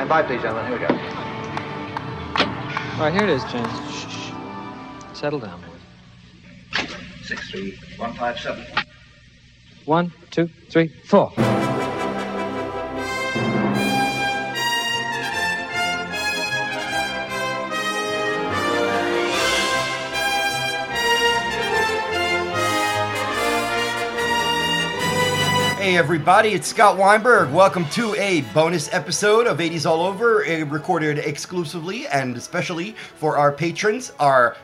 Stand by, please, gentlemen. Here we go. All right, here it is, James. Shh, shh. Settle down, boy. Six three one five seven. One, two, three, four. Everybody, it's Scott Weinberg. Welcome to a bonus episode of 80s All Over, uh, recorded exclusively and especially for our patrons, our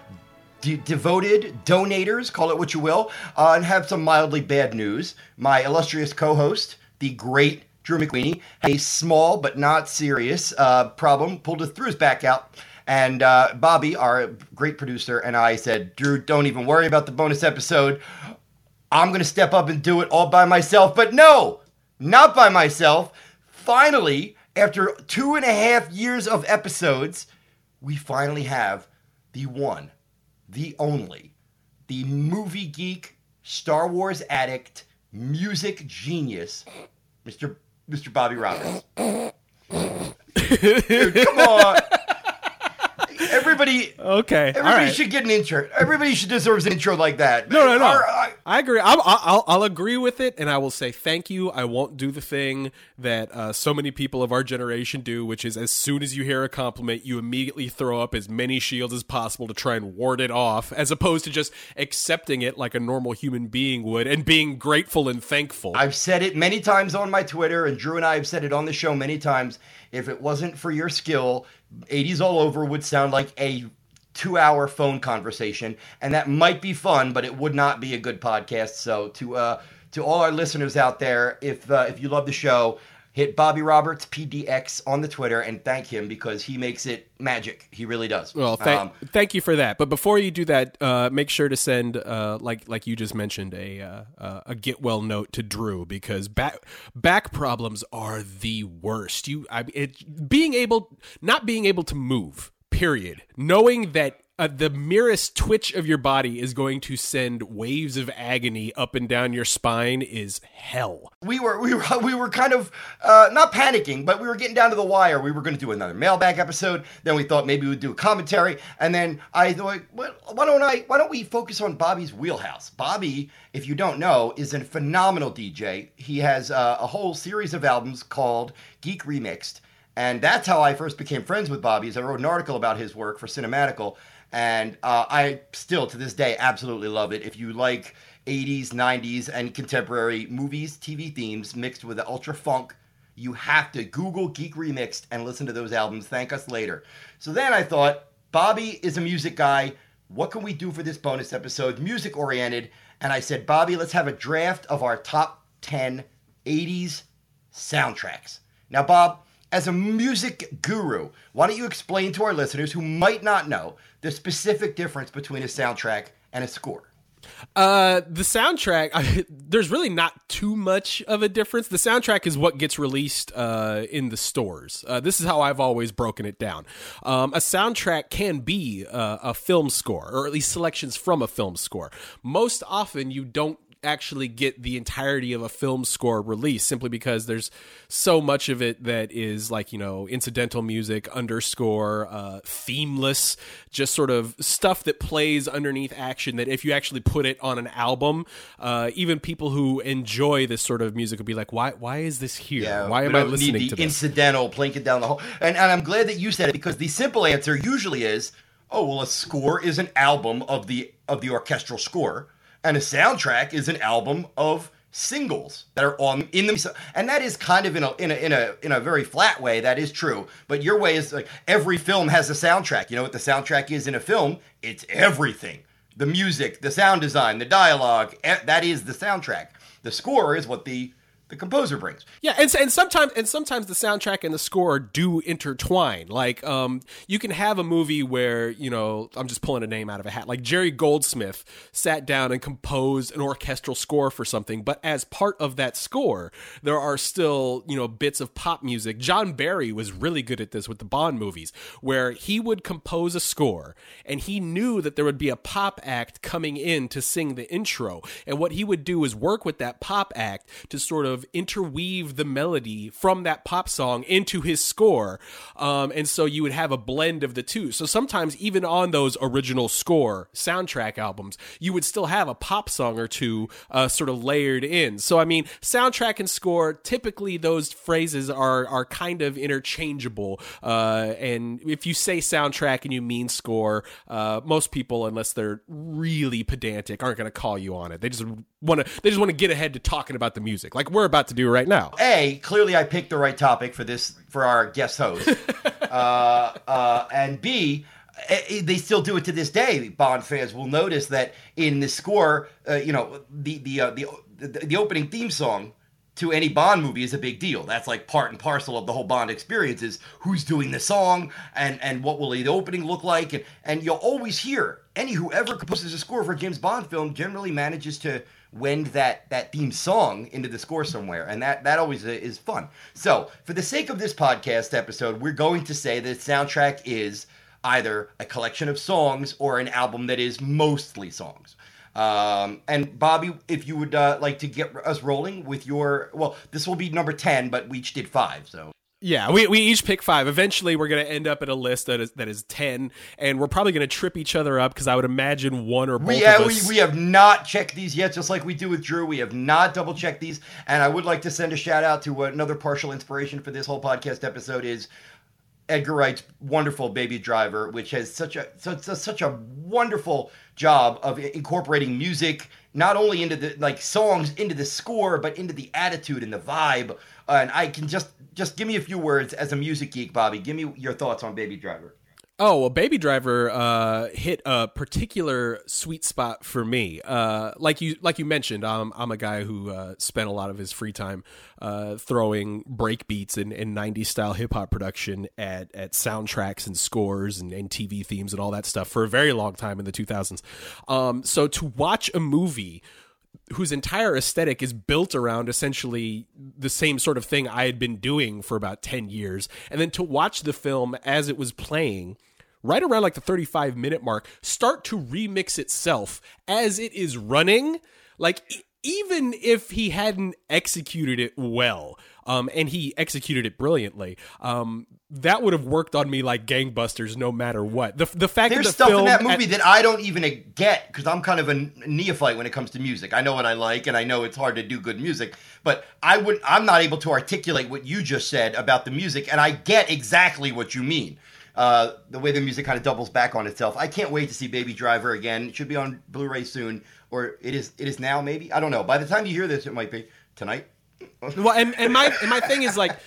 de- devoted donators, call it what you will, uh, and have some mildly bad news. My illustrious co-host, the great Drew McWeeny, had a small but not serious uh, problem, pulled his, threw his back out. And uh, Bobby, our great producer, and I said, Drew, don't even worry about the bonus episode. I'm going to step up and do it all by myself. But no, not by myself. Finally, after two and a half years of episodes, we finally have the one, the only, the movie geek, Star Wars addict, music genius, Mr. Mr. Bobby Roberts. Dude, come on. Everybody, Okay. everybody right. should get an intro. Everybody should deserves an intro like that. No, no, no. Our- I- I agree. I'll, I'll, I'll agree with it, and I will say thank you. I won't do the thing that uh, so many people of our generation do, which is as soon as you hear a compliment, you immediately throw up as many shields as possible to try and ward it off, as opposed to just accepting it like a normal human being would and being grateful and thankful. I've said it many times on my Twitter, and Drew and I have said it on the show many times. If it wasn't for your skill, 80s All Over would sound like a two hour phone conversation. And that might be fun, but it would not be a good podcast. So, to, uh, to all our listeners out there, if, uh, if you love the show, hit Bobby Roberts PDX on the Twitter and thank him because he makes it magic. He really does. Well, thank Um, thank you for that. But before you do that, uh, make sure to send, uh, like like you just mentioned, a uh, uh, a get well note to Drew because back back problems are the worst. You, I, it, being able, not being able to move. Period. Knowing that. Uh, the merest twitch of your body is going to send waves of agony up and down your spine is hell. we were we were we were kind of uh, not panicking, but we were getting down to the wire. We were going to do another mailbag episode. Then we thought maybe we'd do a commentary, and then I thought, well, why don't I? Why don't we focus on Bobby's wheelhouse? Bobby, if you don't know, is a phenomenal DJ. He has uh, a whole series of albums called Geek Remixed, and that's how I first became friends with Bobby. Is I wrote an article about his work for Cinematical, and uh, I still to this day absolutely love it. If you like 80s, 90s, and contemporary movies, TV themes mixed with the ultra funk. You have to Google Geek Remixed and listen to those albums. Thank us later. So then I thought, Bobby is a music guy. What can we do for this bonus episode? Music oriented. And I said, Bobby, let's have a draft of our top 10 80s soundtracks. Now, Bob, as a music guru, why don't you explain to our listeners who might not know the specific difference between a soundtrack and a score? Uh, the soundtrack, I, there's really not too much of a difference. The soundtrack is what gets released uh, in the stores. Uh, this is how I've always broken it down. Um, a soundtrack can be uh, a film score, or at least selections from a film score. Most often, you don't actually get the entirety of a film score released simply because there's so much of it that is like you know incidental music underscore uh, themeless just sort of stuff that plays underneath action that if you actually put it on an album uh, even people who enjoy this sort of music would be like why why is this here? Why am i listening need to the this? incidental plinking down the hole? And, and I'm glad that you said it because the simple answer usually is, oh well, a score is an album of the of the orchestral score, and a soundtrack is an album of singles that are on in them and that is kind of in a in a in a in a very flat way that is true. But your way is like every film has a soundtrack. You know what the soundtrack is in a film? It's everything. The music the sound design the dialogue that is the soundtrack. The score is what the the composer brings Yeah, and and sometimes and sometimes the soundtrack and the score do intertwine. Like, um, you can have a movie where you know I'm just pulling a name out of a hat. Like Jerry Goldsmith sat down and composed an orchestral score for something, but as part of that score, there are still you know bits of pop music. John Barry was really good at this with the Bond movies, where he would compose a score and he knew that there would be a pop act coming in to sing the intro, and what he would do is work with that pop act to sort of of interweave the melody from that pop song into his score. Um, and so you would have a blend of the two. So sometimes, even on those original score soundtrack albums, you would still have a pop song or two uh, sort of layered in. So, I mean, soundtrack and score, typically those phrases are, are kind of interchangeable. Uh, and if you say soundtrack and you mean score, uh, most people, unless they're really pedantic, aren't going to call you on it. They just want to they just want to get ahead to talking about the music, like we're about to do right now. A, clearly I picked the right topic for this for our guest host, uh, uh, and B. eh, eh, They still do it to this day. Bond fans will notice that in the score, uh, you know, the the, uh, the the the opening theme song to any Bond movie is a big deal. That's like part and parcel of the whole Bond experience is who's doing the song and and what will the opening look like and and you'll always hear any whoever composes a score for a James Bond film generally manages to wend that that theme song into the score somewhere and that that always is fun. So, for the sake of this podcast episode, we're going to say that soundtrack is either a collection of songs or an album that is mostly songs. Um, and Bobby, if you would uh, like to get us rolling with your, well, this will be number 10, but we each did five. So Yeah, we, we each pick five. Eventually, we're going to end up at a list that is that is ten, and we're probably going to trip each other up because I would imagine one or both we, yeah, of we, us. we have not checked these yet, just like we do with Drew. We have not double checked these. And I would like to send a shout out to uh, another partial inspiration for this whole podcast episode is Edgar Wright's wonderful Baby Driver, which has such a such, a, such a wonderful job of incorporating music not only into the like songs into the score, but into the attitude and the vibe. And I can just just give me a few words as a music geek, Bobby. Give me your thoughts on Baby Driver. Oh well, Baby Driver uh, hit a particular sweet spot for me. Uh, like you, like you mentioned, I'm I'm a guy who uh, spent a lot of his free time uh, throwing break beats and, and 90s style hip hop production at at soundtracks and scores and, and TV themes and all that stuff for a very long time in the 2000s. Um, so to watch a movie whose entire aesthetic is built around essentially the same sort of thing I had been doing for about 10 years. And then to watch the film as it was playing, right around like the 35 minute mark, start to remix itself as it is running. Like, even if he hadn't executed it well, um, and he executed it brilliantly, um, that would have worked on me like gangbusters no matter what. The, the fact There's that the stuff in that at- movie that I don't even get because I'm kind of a neophyte when it comes to music. I know what I like, and I know it's hard to do good music, but I would I'm not able to articulate what you just said about the music, and I get exactly what you mean. Uh, the way the music kind of doubles back on itself. I can't wait to see Baby Driver again. It should be on Blu-ray soon, or it is it is now maybe. I don't know. By the time you hear this, it might be tonight. well and, and my and my thing is like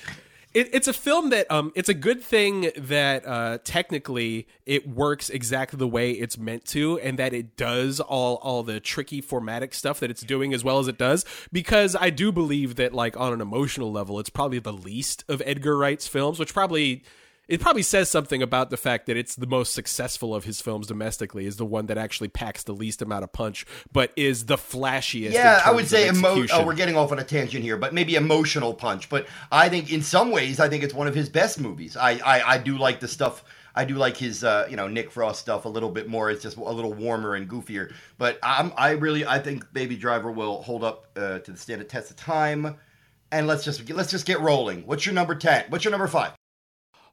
it, it's a film that um it's a good thing that uh technically it works exactly the way it's meant to and that it does all all the tricky formatic stuff that it's doing as well as it does because I do believe that like on an emotional level it's probably the least of Edgar Wright's films which probably it probably says something about the fact that it's the most successful of his films domestically is the one that actually packs the least amount of punch but is the flashiest Yeah, I would say emo- oh, we're getting off on a tangent here, but maybe emotional punch. But I think in some ways, I think it's one of his best movies. I I, I do like the stuff. I do like his uh, you know Nick Frost stuff a little bit more. It's just a little warmer and goofier. But I'm I really I think Baby Driver will hold up uh, to the standard test of time. And let's just let's just get rolling. What's your number ten? What's your number five?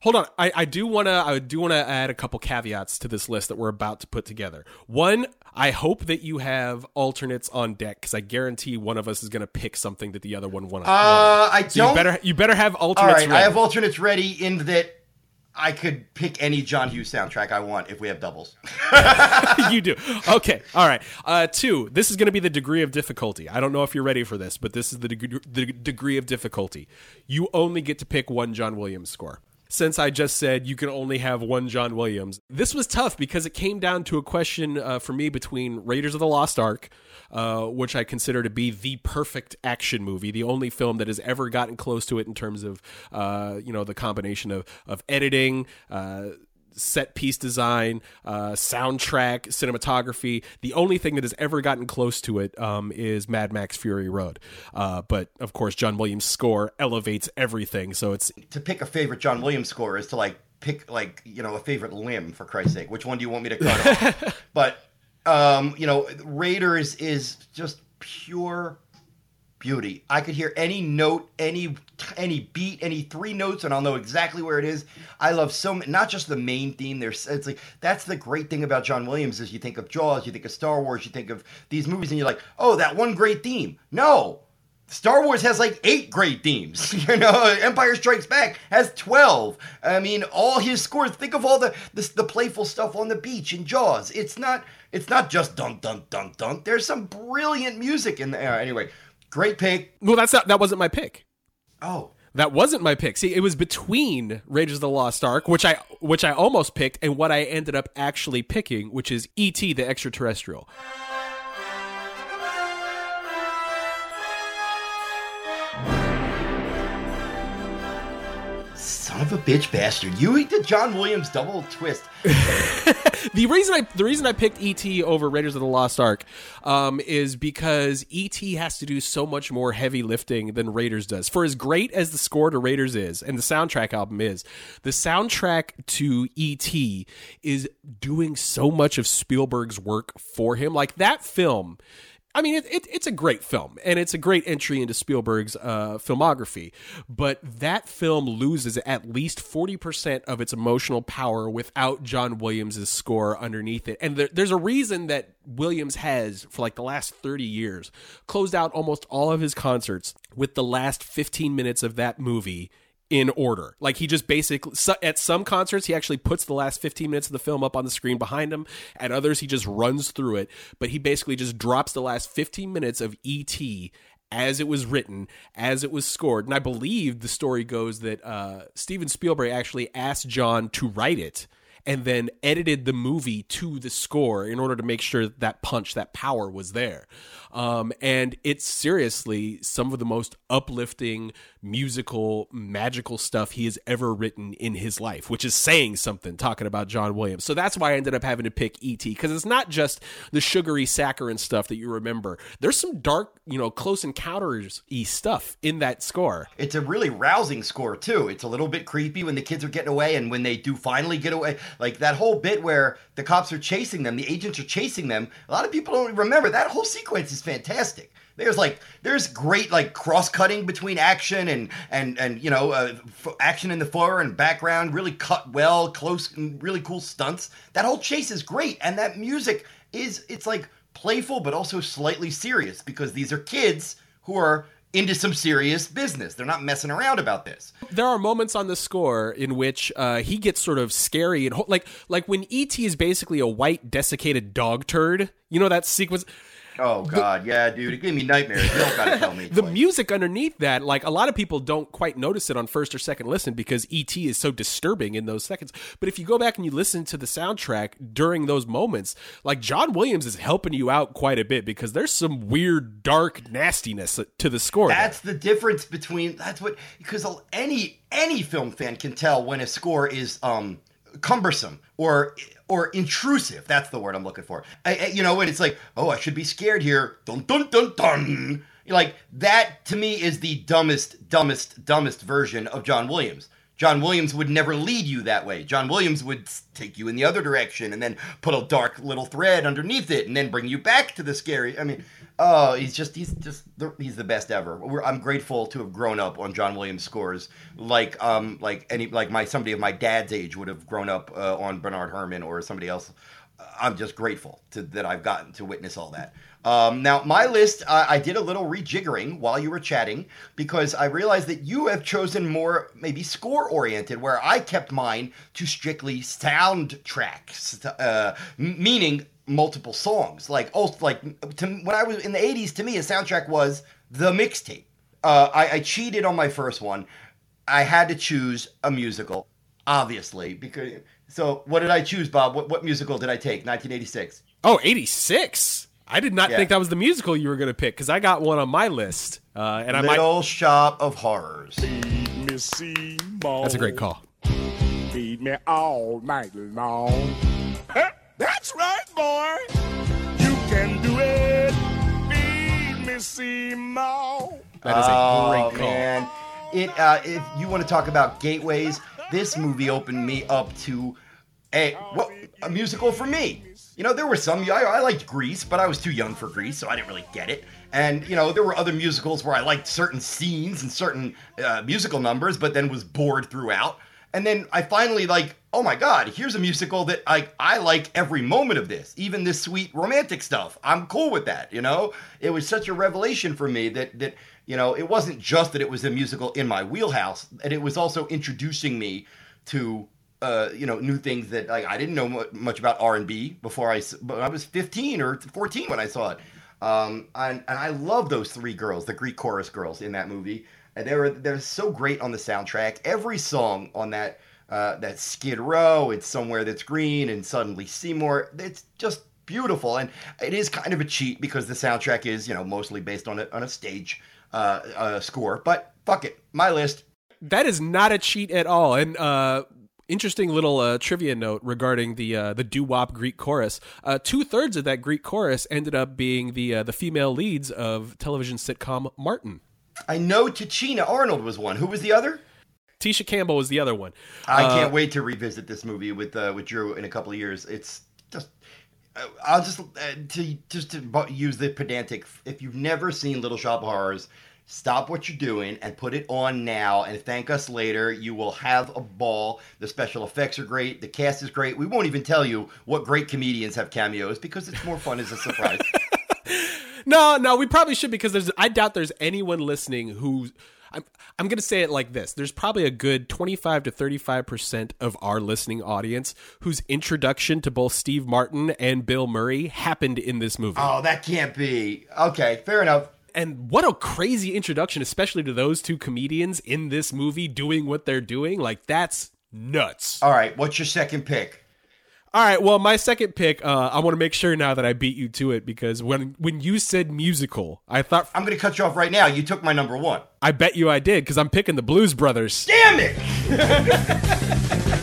Hold on, I, I do want to I do want to add a couple caveats to this list that we're about to put together. One, I hope that you have alternates on deck because I guarantee one of us is going to pick something that the other one wants. Uh, I so don't. better you better have all alternates. right, I ready. have alternates ready in that I could pick any John Hughes soundtrack I want if we have doubles. you do. Okay. All right. Uh, two. This is going to be the degree of difficulty. I don't know if you're ready for this, but this is the, deg- the degree of difficulty. You only get to pick one John Williams score. Since I just said you can only have one John Williams, this was tough because it came down to a question uh, for me between Raiders of the Lost Ark, uh, which I consider to be the perfect action movie, the only film that has ever gotten close to it in terms of, uh, you know, the combination of of editing, uh, set piece design, uh, soundtrack, cinematography. The only thing that has ever gotten close to it um, is Mad Max Fury Road. Uh, but of course, John Williams' score elevates everything. So it's to pick a favorite John Williams score is to like pick like you know a favorite limb for Christ's sake. Which one do you want me to cut off? But um, you know, Raiders is just pure beauty. I could hear any note, any any beat, any three notes, and I'll know exactly where it is. I love so m- not just the main theme. There's it's like that's the great thing about John Williams is you think of Jaws, you think of Star Wars, you think of these movies, and you're like, oh, that one great theme. No. Star Wars has like eight great themes. You know, Empire Strikes Back has twelve. I mean, all his scores. Think of all the the, the playful stuff on the beach in Jaws. It's not it's not just dunk dunk dunk dunk. There's some brilliant music in there. Uh, anyway, great pick. Well, that's not, that wasn't my pick. Oh, That wasn't my pick. See, it was between Raiders of the Lost Ark, which I which I almost picked, and what I ended up actually picking, which is E.T. the Extraterrestrial. Son of a bitch bastard! You eat the John Williams double twist. The reason I the reason I picked ET over Raiders of the Lost Ark um, is because ET has to do so much more heavy lifting than Raiders does. For as great as the score to Raiders is and the soundtrack album is, the soundtrack to ET is doing so much of Spielberg's work for him. Like that film. I mean, it, it, it's a great film, and it's a great entry into Spielberg's uh, filmography. But that film loses at least forty percent of its emotional power without John Williams' score underneath it. And there, there's a reason that Williams has, for like the last thirty years, closed out almost all of his concerts with the last fifteen minutes of that movie in order. Like he just basically at some concerts he actually puts the last 15 minutes of the film up on the screen behind him. At others he just runs through it, but he basically just drops the last 15 minutes of ET as it was written, as it was scored. And I believe the story goes that uh, Steven Spielberg actually asked John to write it and then edited the movie to the score in order to make sure that, that punch, that power was there. Um, and it's seriously some of the most uplifting, musical, magical stuff he has ever written in his life, which is saying something talking about John Williams. So that's why I ended up having to pick E.T. because it's not just the sugary saccharine stuff that you remember. There's some dark, you know, close encounters y stuff in that score. It's a really rousing score too. It's a little bit creepy when the kids are getting away, and when they do finally get away, like that whole bit where the cops are chasing them, the agents are chasing them. A lot of people don't remember that whole sequence is fantastic. There's like there's great like cross cutting between action and and and you know uh, f- action in the fore and background, really cut well, close, and really cool stunts. That whole chase is great, and that music is it's like playful but also slightly serious because these are kids who are into some serious business. They're not messing around about this. there are moments on the score in which uh, he gets sort of scary and ho- like like when ET is basically a white desiccated dog turd. You know that sequence. Oh God, yeah, dude, it gave me nightmares. You don't gotta tell me. The twice. music underneath that, like a lot of people don't quite notice it on first or second listen because ET is so disturbing in those seconds. But if you go back and you listen to the soundtrack during those moments, like John Williams is helping you out quite a bit because there's some weird, dark nastiness to the score. there. That's the difference between that's what because any any film fan can tell when a score is um cumbersome or or intrusive. That's the word I'm looking for. I, I- you know when it's like, oh, I should be scared here. Dun dun dun dun. Like that to me is the dumbest, dumbest, dumbest version of John Williams. John Williams would never lead you that way. John Williams would take you in the other direction and then put a dark little thread underneath it and then bring you back to the scary. I mean, oh, he's just he's just the, he's the best ever. We're, I'm grateful to have grown up on John Williams scores, like um like any like my somebody of my dad's age would have grown up uh, on Bernard Herrmann or somebody else. I'm just grateful to, that I've gotten to witness all that. Um, now, my list, uh, I did a little rejiggering while you were chatting because I realized that you have chosen more maybe score oriented, where I kept mine to strictly soundtracks, uh, meaning multiple songs. Like, oh, like to, when I was in the 80s, to me, a soundtrack was the mixtape. Uh, I, I cheated on my first one. I had to choose a musical, obviously, because. So, what did I choose, Bob? What, what musical did I take? 1986. Oh, 86. I did not Yeah. think that was the musical you were going to pick because I got one on my list. Uh, and I might. Little Shop of Horrors. Missy Moore. That's a great call. Feed me all night long. Huh? That's right, boy. You can do it. Feed me, Seymour. That is a oh, great call. man. It, uh, if you want to talk about gateways, this movie opened me up to a what a musical for me. You know, there were some I, I liked Grease, but I was too young for Grease, so I didn't really get it. And you know, there were other musicals where I liked certain scenes and certain uh, musical numbers, but then was bored throughout. And then I finally like, oh my god, here's a musical that I I like every moment of this, even this sweet romantic stuff. I'm cool with that, you know. It was such a revelation for me that that you know it wasn't just that it was a musical in my wheelhouse, and it was also introducing me to uh, you know new things that like I didn't know much about R and B before I but I was 15 or 14 when I saw it. Um, and, and I love those three girls, the Greek chorus girls in that movie. And they were they're so great on the soundtrack. Every song on that uh, that Skid Row, it's somewhere that's green, and suddenly Seymour. It's just beautiful, and it is kind of a cheat because the soundtrack is you know mostly based on a on a stage uh, uh, score. But fuck it, my list. That is not a cheat at all. And uh, interesting little uh, trivia note regarding the uh, the doo wop Greek chorus. Uh, Two thirds of that Greek chorus ended up being the uh, the female leads of television sitcom Martin. I know Tichina Arnold was one. Who was the other? Tisha Campbell was the other one. I Uh, can't wait to revisit this movie with uh, with Drew in a couple of years. It's just uh, I'll just uh, to just to use the pedantic. If you've never seen Little Shop of Horrors, stop what you're doing and put it on now and thank us later. You will have a ball. The special effects are great. The cast is great. We won't even tell you what great comedians have cameos because it's more fun as a surprise. No, no, we probably should because there's. I doubt there's anyone listening who. I'm, I'm going to say it like this. There's probably a good 25 to 35% of our listening audience whose introduction to both Steve Martin and Bill Murray happened in this movie. oh, that can't be. Okay, fair enough. and what a crazy introduction, especially to those two comedians in this movie doing what they're doing. Like, that's nuts. All right, what's your second pick? All right, well, my second pick, uh, I want to make sure now that I beat you to it because when when you said musical, I thought I'm going to cut you off right now. You took my number one. I bet you I did because I'm picking the Blues Brothers. Damn it!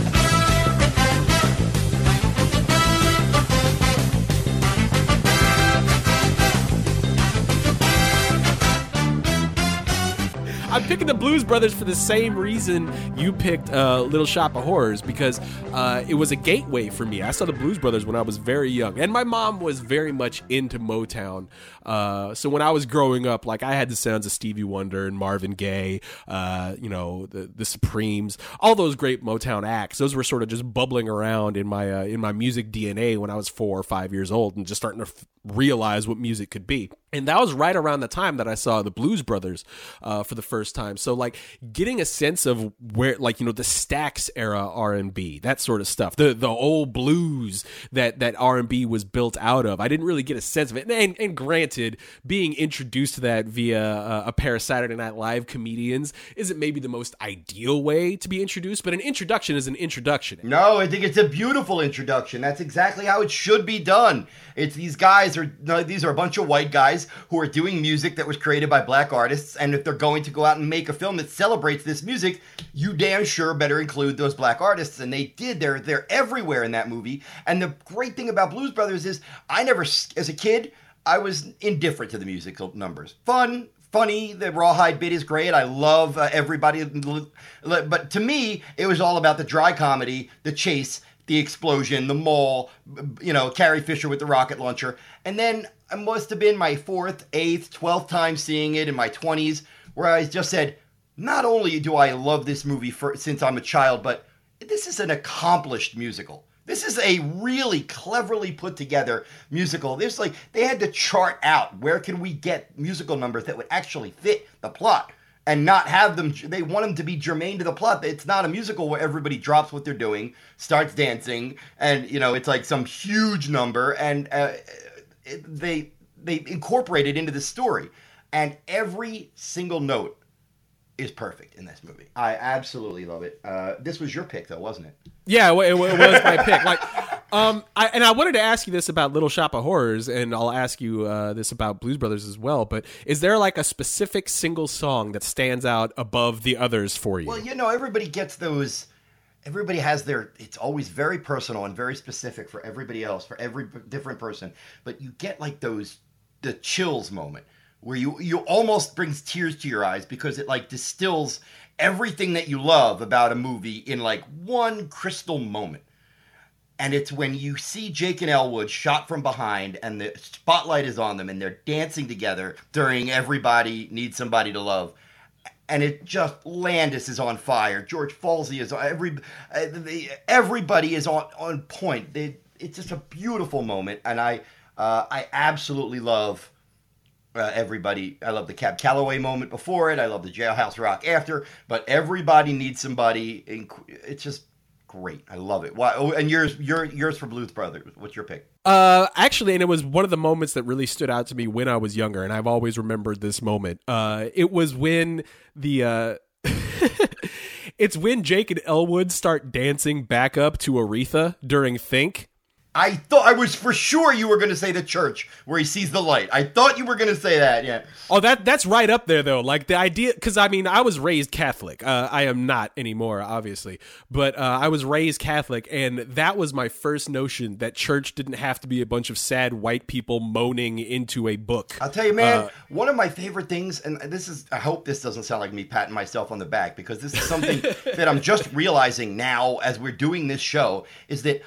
picking the Blues Brothers for the same reason you picked uh, Little Shop of Horrors because uh, it was a gateway for me. I saw the Blues Brothers when I was very young, and my mom was very much into Motown. Uh, so when I was growing up, like I had the sounds of Stevie Wonder and Marvin Gaye, uh, you know, the the Supremes, all those great Motown acts. Those were sort of just bubbling around in my uh, in my music DNA when I was four or five years old, and just starting to f- realize what music could be. And that was right around the time that I saw the Blues Brothers uh, for the first time. So like getting a sense of where, like you know, the Stax era R and B, that sort of stuff, the the old blues that that R and B was built out of. I didn't really get a sense of it. And, and granted, being introduced to that via uh, a pair of Saturday Night Live comedians isn't maybe the most ideal way to be introduced, but an introduction is an introduction. No, I think it's a beautiful introduction. That's exactly how it should be done. It's these guys are these are a bunch of white guys who are doing music that was created by black artists, and if they're going to go out and make a film that celebrates this music, you damn sure better include those black artists. And they did. They're they're everywhere in that movie. And the great thing about Blues Brothers is I never, as a kid, I was indifferent to the musical numbers. Fun, funny. The rawhide bit is great. I love uh, everybody. But to me, it was all about the dry comedy, the chase, the explosion, the mall, you know, Carrie Fisher with the rocket launcher. And then I must have been my fourth, eighth, twelfth time seeing it in my 20s, where I just said, not only do I love this movie for, since I'm a child, but this is an accomplished musical. This is a really cleverly put together musical. There's like they had to chart out where can we get musical numbers that would actually fit the plot and not have them they want them to be germane to the plot. It's not a musical where everybody drops what they're doing, starts dancing and you know, it's like some huge number and uh, they they incorporate it into the story and every single note is perfect in this movie. I absolutely love it. Uh, this was your pick, though, wasn't it? Yeah, it, it was my pick. Like, um, I, and I wanted to ask you this about Little Shop of Horrors, and I'll ask you uh, this about Blues Brothers as well. But is there like a specific single song that stands out above the others for you? Well, you know, everybody gets those. Everybody has their. It's always very personal and very specific for everybody else, for every different person. But you get like those, the chills moment where you you almost brings tears to your eyes because it like distills everything that you love about a movie in like one crystal moment And it's when you see Jake and Elwood shot from behind and the spotlight is on them and they're dancing together during Everybody Needs Somebody to Love. And it just Landis is on fire. George Folsey is every uh, the, everybody is on on point. It's just a beautiful moment, and I uh, I absolutely love uh, everybody. I love the Cab Calloway moment before it. I love the Jailhouse Rock after. But everybody needs somebody. inc- It's just great. I love it. Why? Oh, and yours, your yours for Blues Brothers. What's your pick? Uh, actually, and it was one of the moments that really stood out to me when I was younger, and I've always remembered this moment. Uh, it was when the uh, it's when Jake and Elwood start dancing back up to Aretha during Think. I thought I was for sure you were going to say the church where he sees the light. I thought you were going to say that. Yeah. Oh, that that's right up there though. Like the idea, because I mean, I was raised Catholic. Uh, I am not anymore, obviously, but uh, I was raised Catholic, and that was my first notion that church didn't have to be a bunch of sad white people moaning into a book. I'll tell you, man, Uh, one of my favorite things, and this is, I hope this doesn't sound like me patting myself on the back because this is something that I'm just realizing now as we're doing this show is that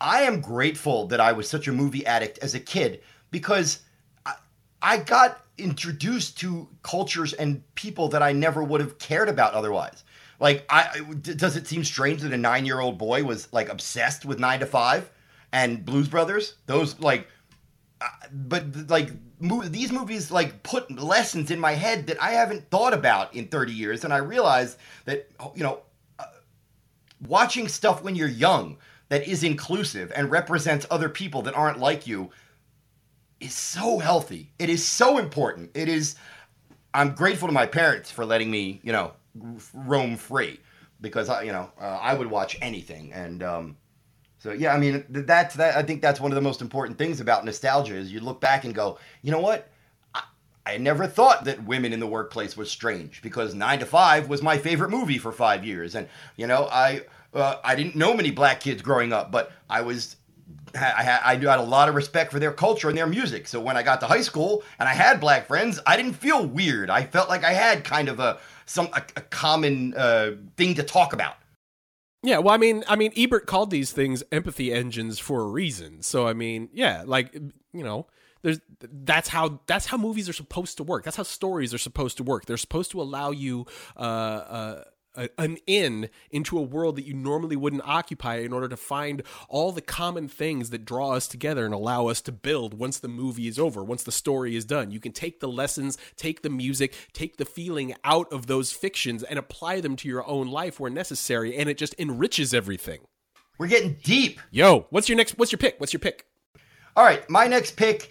I am grateful that I was such a movie addict as a kid because I, I got introduced to cultures and people that I never would have cared about otherwise. Like, I does it seem strange that a nine year old boy was like obsessed with Nine to Five and Blues Brothers? Those like but like these movies like put lessons in my head that I haven't thought about in 30 years and I realized that you know uh, watching stuff when you're young that is inclusive and represents other people that aren't like you is so healthy. It is so important. It is I'm grateful to my parents for letting me, you know, roam free because I, you know, uh, I would watch anything and um so yeah, I mean that's that. I think that's one of the most important things about nostalgia is you look back and go, you know what? I, I never thought that women in the workplace was strange because Nine to Five was my favorite movie for five years, and you know I uh, I didn't know many black kids growing up, but I was. I had, I had a lot of respect for their culture and their music. So when I got to high school and I had black friends, I didn't feel weird. I felt like I had kind of a some a, a common uh, thing to talk about. Yeah, well, I mean, I mean, Ebert called these things empathy engines for a reason. So, I mean, yeah, like you know, there's that's how that's how movies are supposed to work. That's how stories are supposed to work. They're supposed to allow you uh, uh, a, an in into a world that you normally wouldn't occupy in order to find all the common things that draw us together and allow us to build once the movie is over, once the story is done. You can take the lessons, take the music, take the feeling out of those fictions and apply them to your own life where necessary, and it just enriches everything. We're getting deep. Yo, what's your next? What's your pick? What's your pick? All right, my next pick.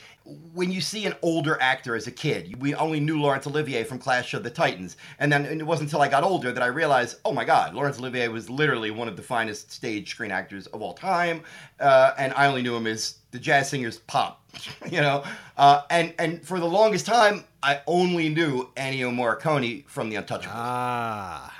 When you see an older actor as a kid, we only knew Laurence Olivier from Clash of the Titans, and then it wasn't until I got older that I realized, oh my God, Laurence Olivier was literally one of the finest stage screen actors of all time, uh, and I only knew him as the jazz singer's Pop, you know. Uh, and and for the longest time, I only knew Ennio Morricone from The Untouchables. Ah.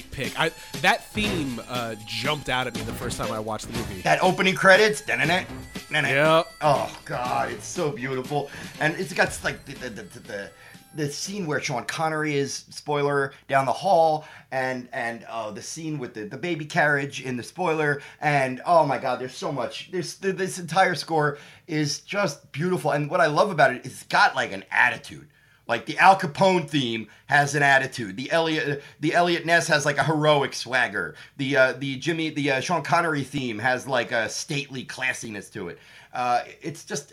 Great pick. I, that theme uh, jumped out at me the first time I watched the movie. that opening credits, da-na-na, na-na. Yep. Oh God, it's so beautiful, and it's got like the the, the, the the scene where Sean Connery is spoiler down the hall, and and uh, the scene with the, the baby carriage in the spoiler, and oh my God, there's so much. There's this entire score is just beautiful, and what I love about it is it's got like an attitude. Like the Al Capone theme has an attitude. The Eliot the Eliot Ness has like a heroic swagger. The uh, the Jimmy the uh, Sean Connery theme has like a stately classiness to it. Uh, it's just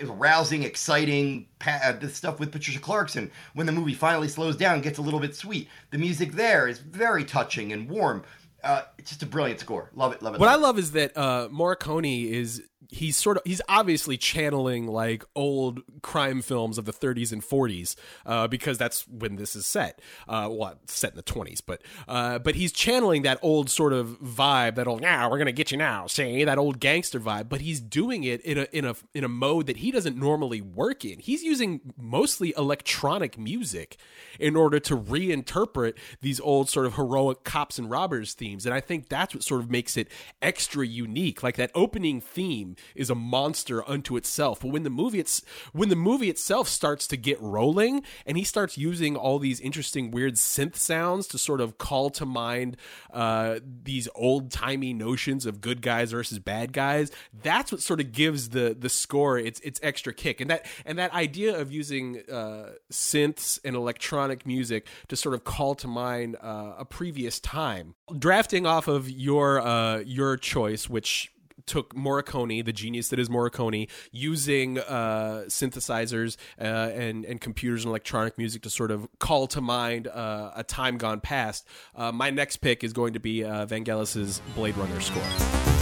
uh, rousing, exciting. Pa- uh, the stuff with Patricia Clarkson when the movie finally slows down, gets a little bit sweet. The music there is very touching and warm. Uh, it's just a brilliant score. Love it, love it. What I love it. love is that uh, Morricone is he's sort of he's obviously channeling like old crime films of the 30s and 40s uh, because that's when this is set. Uh well set in the 20s but uh but he's channeling that old sort of vibe that old now we're gonna get you now say that old gangster vibe but he's doing it in a in a in a mode that he doesn't normally work in. He's using mostly electronic music in order to reinterpret these old sort of heroic cops and robbers themes and i think that's what sort of makes it extra unique. Like that opening theme is a monster unto itself. But when the movie it's when the movie itself starts to get rolling and he starts using all these interesting weird synth sounds to sort of call to mind uh, these old timey notions of good guys versus bad guys, that's what sort of gives the the score its its extra kick. And that and that idea of using uh, synths and electronic music to sort of call to mind uh, a previous time. Drafting off of your uh, your choice, which took Morricone, the genius that is Morricone, using uh, synthesizers uh, and and computers and electronic music to sort of call to mind uh, a time gone past. Uh, my next pick is going to be uh, Vangelis's Blade Runner score.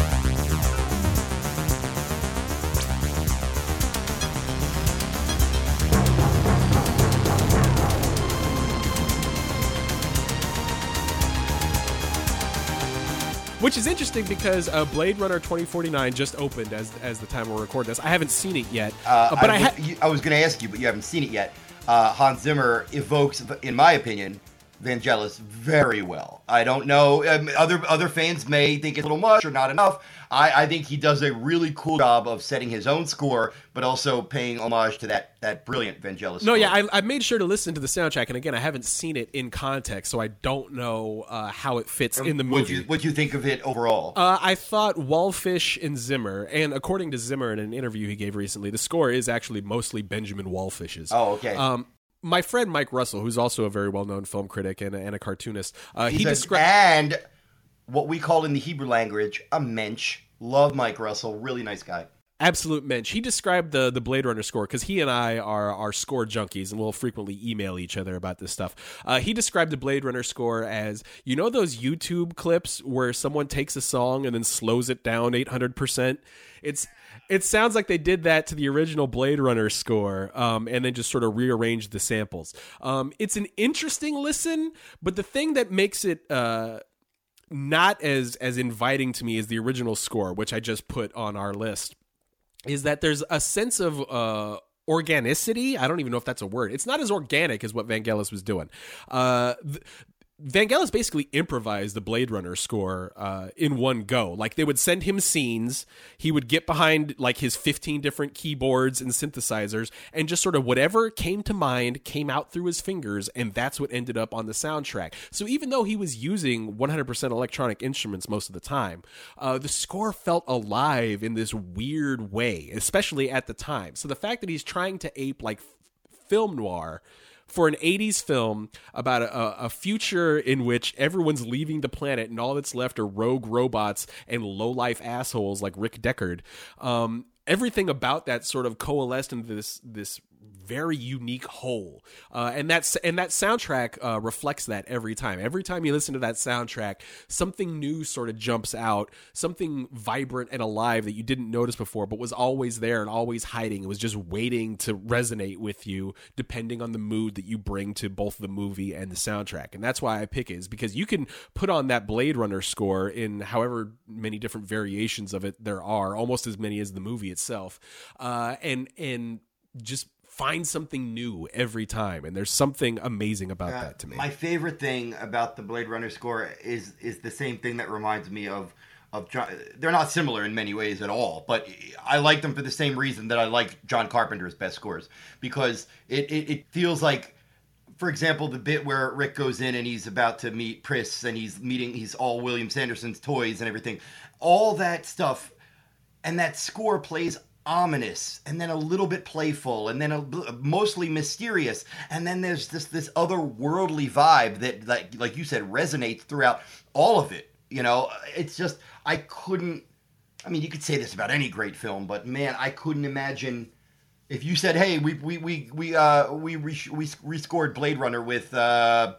Which is interesting because uh, Blade Runner 2049 just opened as as the time we're recording this. I haven't seen it yet, Uh, but I, I, ha- was, you- I was going to ask you, but you haven't seen it yet. Uh, Hans Zimmer evokes, in my opinion, Vangelis very well. I don't know. Um, other other fans may think it's a little much or not enough. I, I think he does a really cool job of setting his own score, but also paying homage to that that brilliant Vangelis. No, score. yeah, I, I made sure to listen to the soundtrack, and again, I haven't seen it in context, so I don't know uh, how it fits in the movie. you, what'd you think of it overall? Uh, I thought Wallfisch and Zimmer, and according to Zimmer in an interview he gave recently, the score is actually mostly Benjamin Wallfisch's. oh, okay. Um, my friend Mike Russell, who's also a very well-known film critic and, a- and a cartoonist, uh, he described. and what we call in the Hebrew language a mensch. Love Mike Russell, really nice guy. absolute mensch. He described the the Blade Runner score because he and I are are score junkies and we'll frequently email each other about this stuff. Uh, he described the Blade Runner score as you know those YouTube clips where someone takes a song and then slows it down eight hundred percent. It's it sounds like they did that to the original Blade Runner score, um, and then just sort of rearranged the samples. Um, it's an interesting listen, but the thing that makes it uh, not as as inviting to me as the original score, which I just put on our list, is that there's a sense of uh, organicity. I don't even know if that's a word. It's not as organic as what Vangelis was doing. Uh, th- Vangelis basically improvised the Blade Runner score uh, in one go. Like they would send him scenes, he would get behind like his 15 different keyboards and synthesizers, and just sort of whatever came to mind came out through his fingers, and that's what ended up on the soundtrack. So even though he was using 100% electronic instruments most of the time, uh, the score felt alive in this weird way, especially at the time. So the fact that he's trying to ape like film noir for an 80s film about a, a future in which everyone's leaving the planet and all that's left are rogue robots and low-life assholes like Rick Deckard. Um, everything about that sort of coalesced into this this very unique whole, uh, and that's and that soundtrack uh, reflects that every time. Every time you listen to that soundtrack, something new sort of jumps out, something vibrant and alive that you didn't notice before, but was always there and always hiding. It was just waiting to resonate with you, depending on the mood that you bring to both the movie and the soundtrack. And that's why I pick it is because you can put on that Blade Runner score in however many different variations of it there are, almost as many as the movie itself, uh, and and just find something new every time and there's something amazing about Uh, that to me My favorite thing about the Blade Runner score is is the same thing that reminds me of of John. They're not similar in many ways at all, but I like them for the same reason that I like John Carpenter's best scores because it it, it feels like. For example, the bit where Rick goes in and he's about to meet Pris and he's meeting, he's all William Sanderson's toys and everything. All that stuff and that score plays ominous and then a little bit playful and then a, mostly mysterious and then there's this this otherworldly vibe that like like you said resonates throughout all of it you know? It's just i couldn't i mean you could say this about any great film but man i couldn't imagine if you said hey we we we we uh we re- we rescored blade runner with uh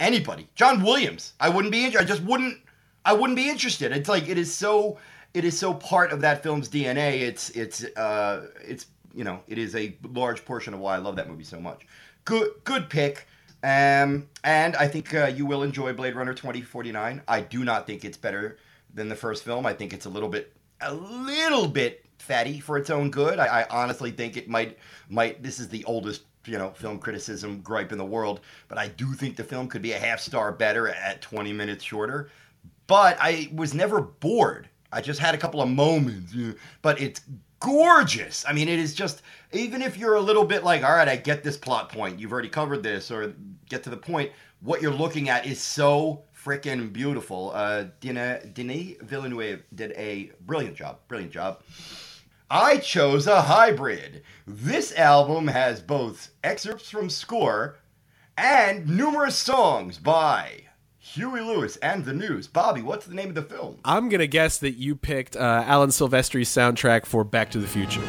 anybody. John williams. I wouldn't be i just wouldn't I wouldn't be interested. It's like it is so it is so part of that film's DNA. It's it's uh, it's you know it is a large portion of why I love that movie so much. Good good pick. Um, and I think uh, you will enjoy Blade Runner 2049. I do not think it's better than the first film. I think it's a little bit a little bit fatty for its own good. I, I honestly think it might might this is the oldest you know film criticism gripe in the world, but I do think the film could be a half star better at 20 minutes shorter. But I was never bored. I just had a couple of moments, but it's gorgeous. I mean, it is just even if you're a little bit like, all right, I get this plot point. You've already covered this, or get to the point. What you're looking at is so freaking beautiful. Uh, Denis, Denis Villeneuve did a brilliant job. Brilliant job. I chose a hybrid. This album has both excerpts from score and numerous songs by Huey Lewis and the News. Bobby, what's the name of the film? I'm gonna guess that you picked uh, Alan Silvestri's soundtrack for Back to the Future.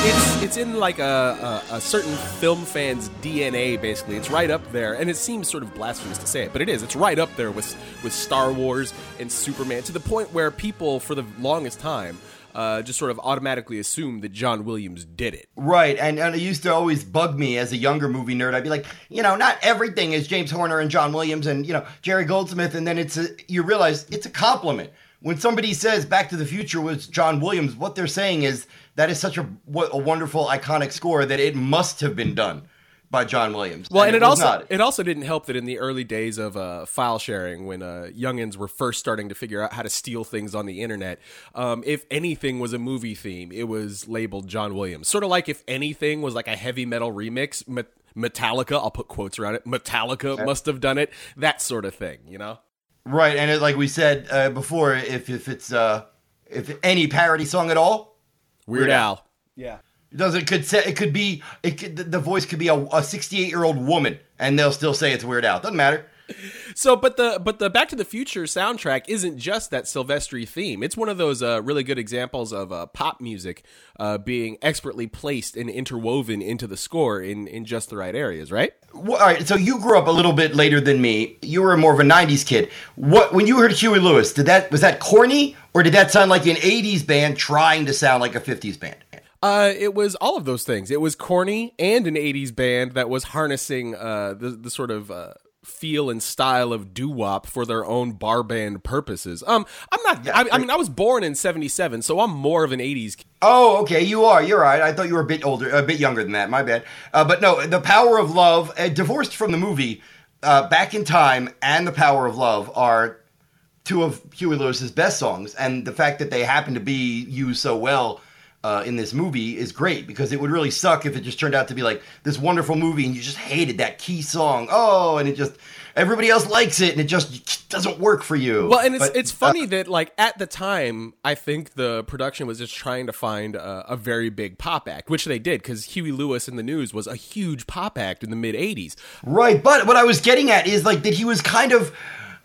It's it's in like a, a, a certain film fan's DNA. Basically, it's right up there, and it seems sort of blasphemous to say it, but it is. It's right up there with with Star Wars and Superman to the point where people, for the longest time, uh, just sort of automatically assume that John Williams did it. Right, and, and it used to always bug me as a younger movie nerd. I'd be like, you know, not everything is James Horner and John Williams and you know Jerry Goldsmith, and then it's a, you realize it's a compliment when somebody says Back to the Future was John Williams. What they're saying is that is such a, a wonderful, iconic score that it must have been done by John Williams. Well, and, it, it, also not. it also didn't help that in the early days of uh, file sharing, when uh, youngins were first starting to figure out how to steal things on the internet, um, if anything was a movie theme, it was labeled John Williams. Sort of like if anything was like a heavy metal remix, Metallica, I'll put quotes around it. Metallica must have done it. That sort of thing, you know. Right, and it, like we said uh, before, if if it's uh, if any parody song at all, Weird, Weird Al. It does it could say it could be it could, the- voice could be a, a 68 year old woman and they'll still say it's Weird Al. Doesn't matter. So, but the but the Back to the Future soundtrack isn't just that Silvestri theme. It's one of those uh, really good examples of uh, pop music uh, being expertly placed and interwoven into the score in in just the right areas, right? Well, all right, so you grew up a little bit later than me. You were more of a '90s kid. What when you heard Huey Lewis? Did that was that corny or did that sound like an '80s band trying to sound like a '50s band? Uh, it was all of those things. It was corny and an '80s band that was harnessing uh, the the sort of uh, feel and style of doo wop for their own bar band purposes. Um, I'm not. Yeah, I, I mean, I was born in '77, so I'm more of an '80s. kid. Oh, okay, you are. You're right. I thought you were a bit older, a bit younger than that. My bad. Uh, but no, the Power of Love, uh, divorced from the movie, uh, Back in Time, and the Power of Love are two of Huey Lewis's best songs, and the fact that they happen to be used so well. Uh, in this movie is great because it would really suck if it just turned out to be like this wonderful movie and you just hated that key song. Oh, and it just everybody else likes it and it just doesn't work for you. Well, and it's But, it's uh, funny that like at the time, I think the production was just trying to find a, a very big pop act, which they did because Huey Lewis and the News was a huge pop act in the mid '80s. Right, but what I was getting at is like that he was kind of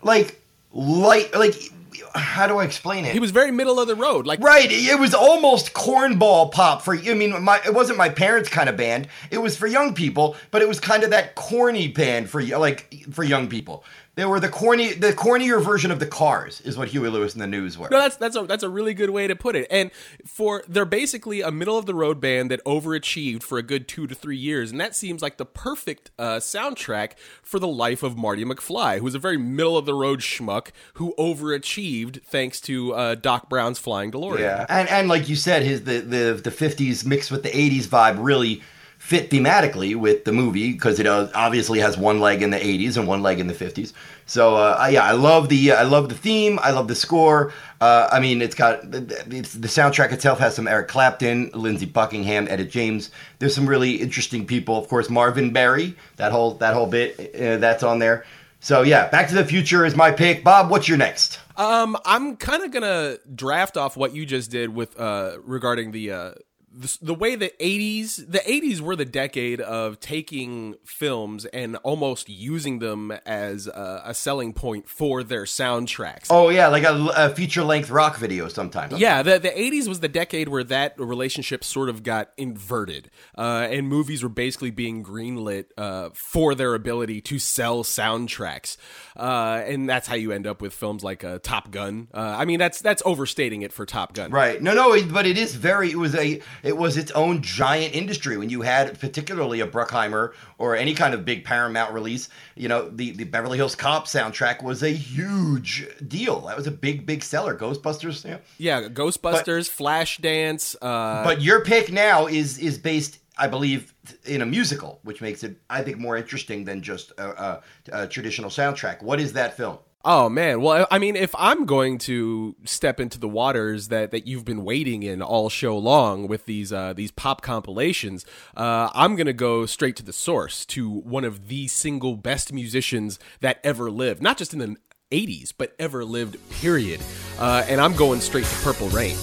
like light like how do I explain it? He was very middle of the road, like Right, it was almost cornball pop for I mean my it wasn't my parents kind of band. It was for young people, but it was kind of that corny band for like for young people. They were the corny the cornier version of the Cars is what Huey Lewis and the News were. No, that's that's a that's a really good way to put it. And for they're basically a middle of the road band that overachieved for a good two to three years, and that seems like the perfect uh, soundtrack for the life of Marty McFly, who was a very middle of the road schmuck who overachieved thanks to uh, Doc Brown's Flying DeLorean. Yeah, and and like you said, his the the the fifties mixed with the eighties vibe really fit thematically with the movie because it uh, obviously has one leg in the eighties and one leg in the fifties. So uh, yeah, I love the I love the theme. I love the score. Uh, I mean, it's got it's, the soundtrack itself has some Eric Clapton, Lindsey Buckingham, Etta James. There's some really interesting people. Of course, Marvin Berry. That whole that whole bit uh, that's on there. So yeah, Back to the Future is my pick. Bob, what's your next? Um, I'm kind of gonna draft off what you just did with uh regarding the uh the, the way the 80s the 80s were the decade of taking films and almost using them as a, a selling point for their soundtracks Oh yeah, like a, a feature length rock video sometimes. yeah, the, the 80s was the decade where that relationship sort of got inverted. Uh, and movies were basically being greenlit uh, for their ability to sell soundtracks. Uh, and that's how you end up with films like uh, Top Gun. Uh, I mean, that's that's overstating it for Top Gun. Right. No, no, but it is very. It was a. It was its own giant industry when you had, particularly a Bruckheimer or any kind of big Paramount release. You know, the the Beverly Hills Cop soundtrack was a huge deal. That was a big, big seller. Ghostbusters. Yeah. Yeah, Ghostbusters, Flashdance. Uh, But your pick now is is based, I believe, in a musical, which makes it, I think, more interesting than just a, a, a traditional soundtrack. What is that film? Oh man, well, I mean, if I'm going to step into the waters that, that you've been waiting in all show long with these uh, these pop compilations, uh, I'm gonna go straight to the source, to one of the single best musicians that ever lived, not just in the 80s, but ever lived. Period. Uh, and I'm going straight to Purple Rain.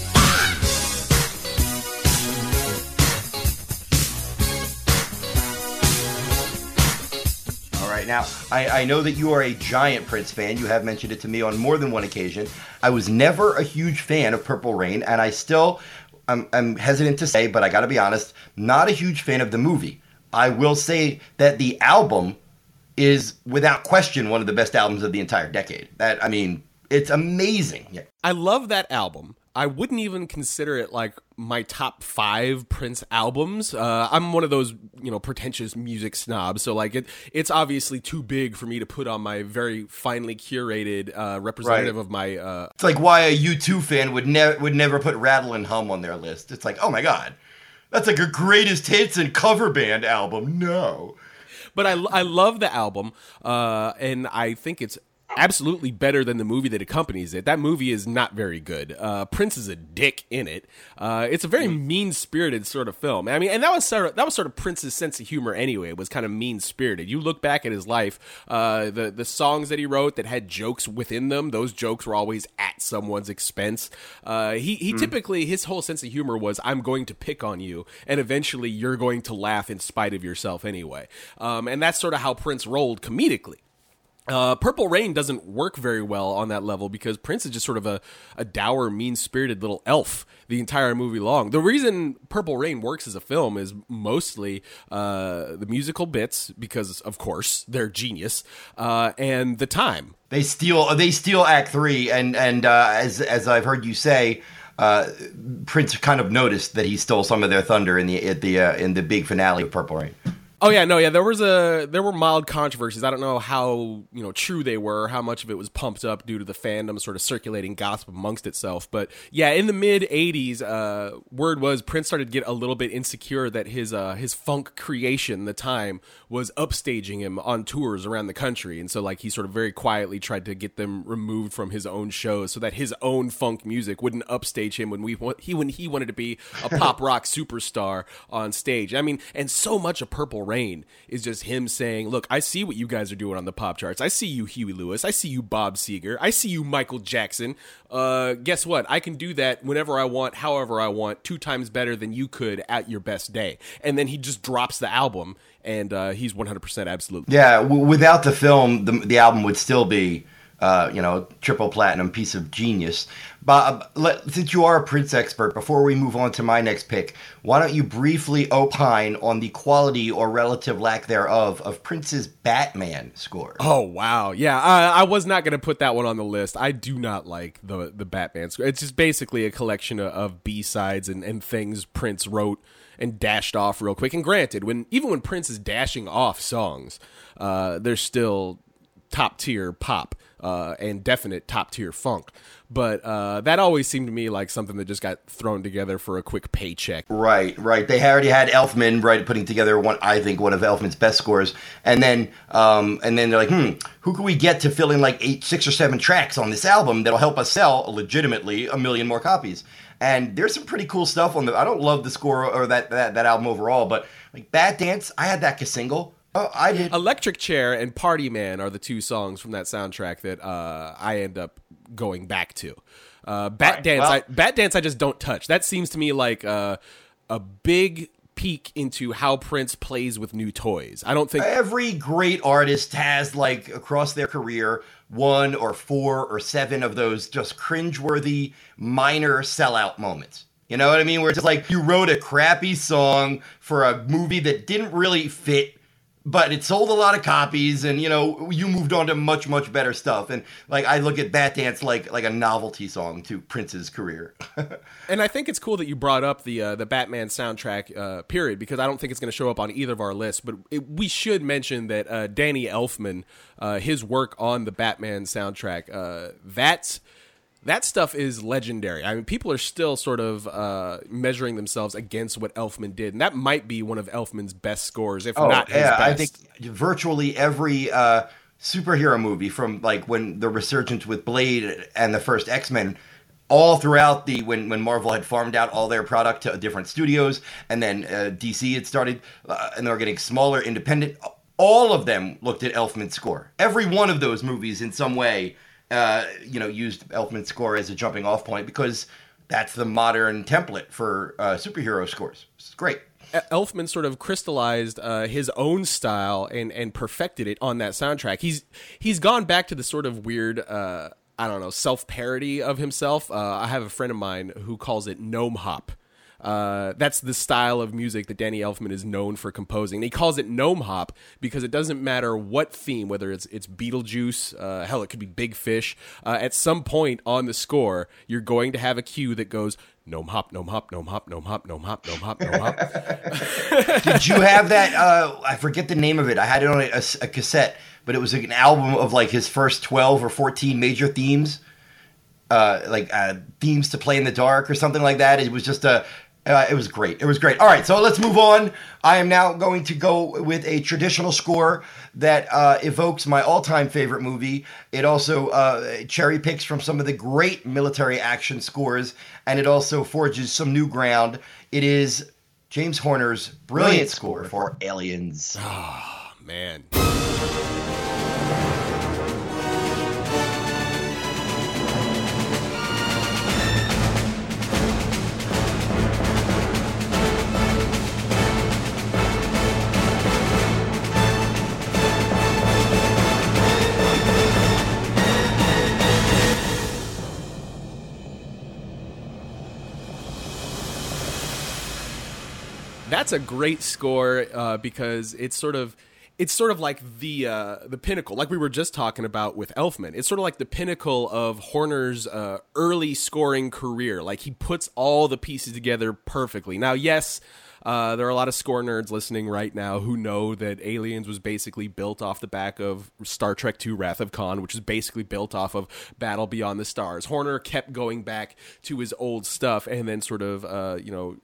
Right, now I, I know that you are a giant Prince fan. You have mentioned it to me on more than one occasion. I was never a huge fan of Purple Rain, and I still, I'm, I'm hesitant to say, but I got to be honest, not a huge fan of the movie. I will say that the album is, without question, one of the best albums of the entire decade. That I mean, it's amazing. Yeah. I love that album. I wouldn't even consider it like my top five Prince albums. Uh, I'm one of those, you know, pretentious music snobs. So like it, it's obviously too big for me to put on my very finely curated uh, representative Right. of my. Uh, It's like why a U2 fan would never would never put Rattle and Hum on their list. It's like, oh my god, that's like a greatest hits and cover band album. No. but I, I love the album, uh, and I think it's absolutely better than the movie that accompanies it. That movie is not very good. Uh, Prince is a dick in it. Uh, it's a very mean spirited sort of film. I mean, and that was sort of, that was sort of Prince's sense of humor anyway. It was kind of mean spirited. You look back at his life, uh, the the songs that he wrote that had jokes within them. Those jokes were always at someone's expense. Uh, he he typically his whole sense of humor was I'm going to pick on you, and eventually you're going to laugh in spite of yourself anyway. Um, and that's sort of how Prince rolled comedically. Uh, Purple Rain doesn't work very well on that level because Prince is just sort of a, a dour, mean spirited little elf the entire movie long. The reason Purple Rain works as a film is mostly uh, the musical bits, because of course they're genius, uh, and the time. They steal. They steal Act Three, and and uh, as as I've heard you say, uh, Prince kind of noticed that he stole some of their thunder in the at the uh, in the big finale of Purple Rain. Oh yeah, no, yeah. There was a there were mild controversies. I don't know how you know true they were, how much of it was pumped up due to the fandom sort of circulating gossip amongst itself. But yeah, in the mid '80s, uh, word was Prince started to get a little bit insecure that his uh, his funk creation, the time, was upstaging him on tours around the country, and so like he sort of very quietly tried to get them removed from his own shows so that his own funk music wouldn't upstage him when we he when he wanted to be a pop rock superstar on stage. I mean, and so much of Purple Rain is just him saying, "Look, I see what you guys are doing on the pop charts. I see you, Huey Lewis. I see you, Bob Seger. I see you, Michael Jackson. Uh, guess what? I can do that whenever I want, however I want, two times better than you could at your best day." And then he just drops the album, and uh, he's 100% absolute. Yeah, w- without the film, the the album would still be. Uh, you know, triple platinum piece of genius. Bob, let, since you are a Prince expert, before we move on to my next pick, why don't you briefly opine on the quality or relative lack thereof of Prince's Batman score? Oh wow, yeah. I, I was not going to put that one on the list. I do not like the the Batman score. It's just basically a collection of, of B sides and, and things Prince wrote and dashed off real quick. And granted, when even when Prince is dashing off songs, uh, they're still top tier pop uh, and definite top tier funk. But uh, that always seemed to me like something that just got thrown together for a quick paycheck. Right, right. They already had Elfman right putting together one. I think one of Elfman's best scores, and then um, and then they're like, hmm, who can we get to fill in like eight, six or seven tracks on this album that'll help us sell legitimately a million more copies? And there's some pretty cool stuff on the. I don't love the score or that that, that album overall, but like Batdance, I had that single. Oh, I did. Electric Chair and Party Man are the two songs from that soundtrack that uh, I end up going back to. Uh, Bat right, Dance, well- I, Bat Dance, I just don't touch. That seems to me like uh, a big peek into how Prince plays with new toys. I don't think Every great artist has, like, across their career, one or four or seven of those just cringeworthy minor sellout moments. You know what I mean? Where it's just like you wrote a crappy song for a movie that didn't really fit, but it sold a lot of copies, and you know you moved on to much much better stuff. And like I look at Bat Dance like like a novelty song to Prince's career. And I think it's cool that you brought up the uh, the Batman soundtrack uh, period because I don't think it's going to show up on either of our lists. But it, we should mention that uh, Danny Elfman, uh, his work on the Batman soundtrack, uh, that's that stuff is legendary. I mean, people are still sort of uh, measuring themselves against what Elfman did, and that might be one of Elfman's best scores, if not his Oh, yeah, best. I think virtually every uh, superhero movie from like when the resurgence with Blade and the first X Men, all throughout the when when Marvel had farmed out all their product to different studios, and then uh, DC had started, uh, and they were getting smaller, independent. All of them looked at Elfman's score. Every one of those movies, in some way, uh, you know, used Elfman's score as a jumping off point because that's the modern template for uh, superhero scores. It's great. Elfman sort of crystallized uh, his own style and and perfected it on that soundtrack. He's he's gone back to the sort of weird. Uh, I don't know self parody of himself. Uh, I have a friend of mine who calls it gnome hop. Uh, that's the style of music that Danny Elfman is known for composing. And he calls it gnome hop because it doesn't matter what theme, whether it's it's Beetlejuice, uh, hell, it could be Big Fish. Uh, at some point on the score, you're going to have a cue that goes gnome hop, gnome hop, gnome hop, gnome hop, gnome hop, gnome hop, gnome hop. Did you have that? Uh, I forget the name of it. I had it on a, a cassette, but it was like an album of like his first twelve or fourteen major themes, uh, like uh, themes to play in the dark or something like that. It was just a. Uh, it was great. It was great. All right, so let's move on. I am now going to go with a traditional score that uh, evokes my all-time favorite movie. It also uh, cherry picks from some of the great military action scores, and it also forges some new ground. It is James Horner's brilliant score for Aliens. Oh, man. That's a great score uh, because it's sort of it's sort of like the uh, the pinnacle, like we were just talking about with Elfman. It's sort of like the pinnacle of Horner's uh, early scoring career. Like he puts all the pieces together perfectly. Now, yes, uh, there are a lot of score nerds listening right now who know that Aliens was basically built off the back of Star Trek II: Wrath of Khan, which is basically built off of Battle Beyond the Stars. Horner kept going back to his old stuff and then sort of uh, you know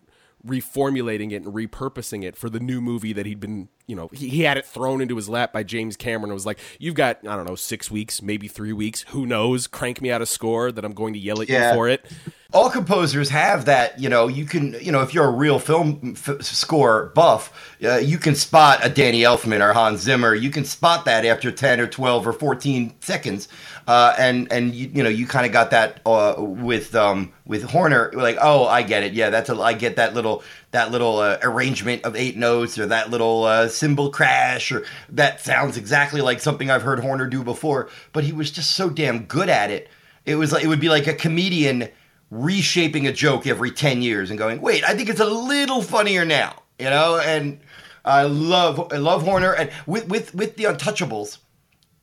reformulating it and repurposing it for the new movie that he'd been, you know, he, he had it thrown into his lap by James Cameron. It was like, you've got, I don't know, six weeks, maybe three weeks, who knows? Crank me out a score that I'm going to yell at Yeah. you for it. all composers have that you know you can you know if you're a real film f- score buff uh, you can spot a danny elfman or hans zimmer you can spot that after 10 or 12 or 14 seconds uh, and and you, you know you kind of got that uh, with um, with horner like oh i get it yeah that's a i get that little that little uh, arrangement of eight notes or that little uh, cymbal crash or that sounds exactly like something i've heard horner do before but he was just so damn good at it it was like it would be like a comedian reshaping a joke every 10 years and going, wait, I think it's a little funnier now, you know? And I love I love Horner and with with with the Untouchables,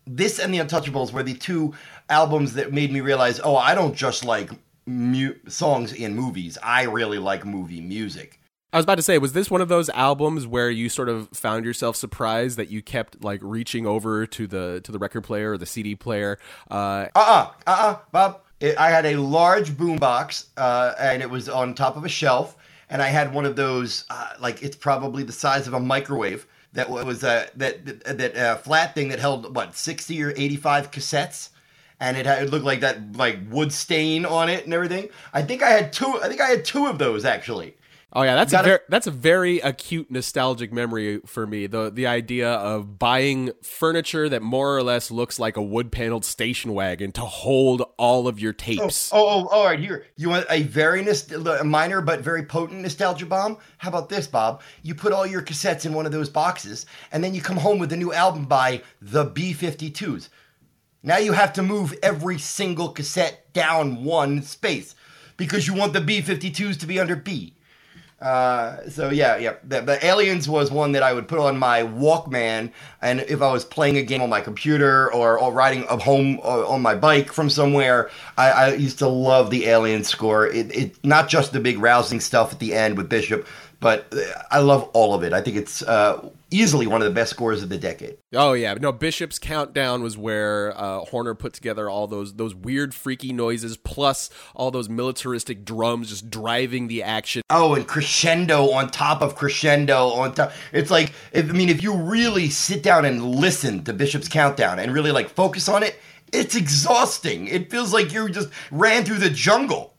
this and the Untouchables were the two albums that made me realize, oh, I don't just like mu- songs in movies. I really like movie music. I was about to say, was this one of those albums where you sort of found yourself surprised that you kept like reaching over to the to the record player or the CD player? Uh, Uh-uh, uh-uh, Bob. It, I had a large boombox, uh, and it was on top of a shelf, and I had one of those, uh, like it's probably the size of a microwave. That wa- was uh, that that, that uh, flat thing that held what sixty or eighty-five cassettes, and it, had, it looked like that like wood stain on it and everything. I think I had two. I think I had two of those actually. Oh yeah, that's Gotta- a very, that's a very acute nostalgic memory for me. The the idea of buying furniture that more or less looks like a wood paneled station wagon to hold all of your oh, tapes. Oh, oh, all right. Here, you want a very a minor but very potent nostalgia bomb? How about this, Bob? You put all your cassettes in one of those boxes, and then you come home with a new album by the B52s. Now you have to move every single cassette down one space because you want the B52s to be under B. Uh, so yeah, yeah. The, the Aliens was one that I would put on my Walkman, and if I was playing a game on my computer or, or riding home uh, on my bike from somewhere, I, I used to love the Alien score. It, it not just the big rousing stuff at the end with Bishop, but uh, I love all of it. I think it's uh, easily one of the best scores of the decade. Oh yeah, no. Bishop's Countdown was where uh, Horner put together all those those weird, freaky noises, plus all those militaristic drums just driving the action. Oh, and crescendo on top of crescendo on top. It's like, if, I mean, if you really sit down and listen to Bishop's Countdown and really like focus on it, it's exhausting. It feels like you just ran through the jungle.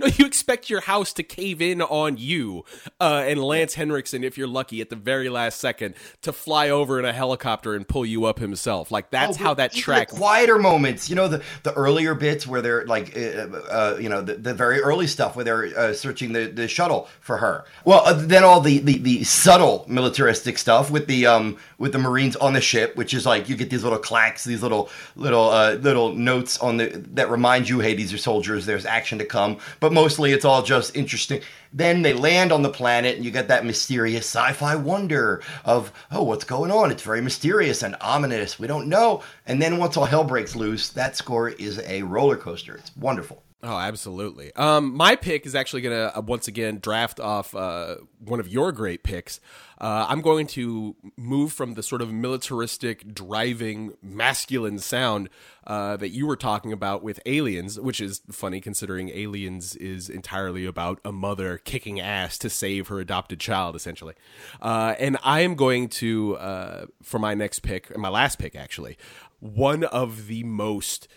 No, you expect your house to cave in on you, uh, and Lance Henriksen, if you're lucky, at the very last second, to fly over in a helicopter and pull you up himself. Like that's Oh, how that track. The quieter moments, you know, the the earlier bits where they're like, uh, uh, you know, the, the very early stuff where they're uh, searching the, the shuttle for her. Well, uh, then all the, the the subtle militaristic stuff with the um with the Marines on the ship, which is like you get these little clacks, these little little uh, little notes on the that remind you, hey, these are soldiers. There's action to come. But mostly, it's all just interesting. Then they land on the planet, and you get that mysterious sci-fi wonder of, oh, what's going on? It's very mysterious and ominous. We don't know. And then once all hell breaks loose, that score is a roller coaster. It's wonderful. Oh, absolutely. Um, my pick is actually going to uh, once again draft off uh, one of your great picks. Uh, I'm going to move from the sort of militaristic, driving, masculine sound uh, that you were talking about with Aliens, which is funny considering Aliens is entirely about a mother kicking ass to save her adopted child, essentially. Uh, and I am going to, uh, for my next pick, and my last pick actually, one of the most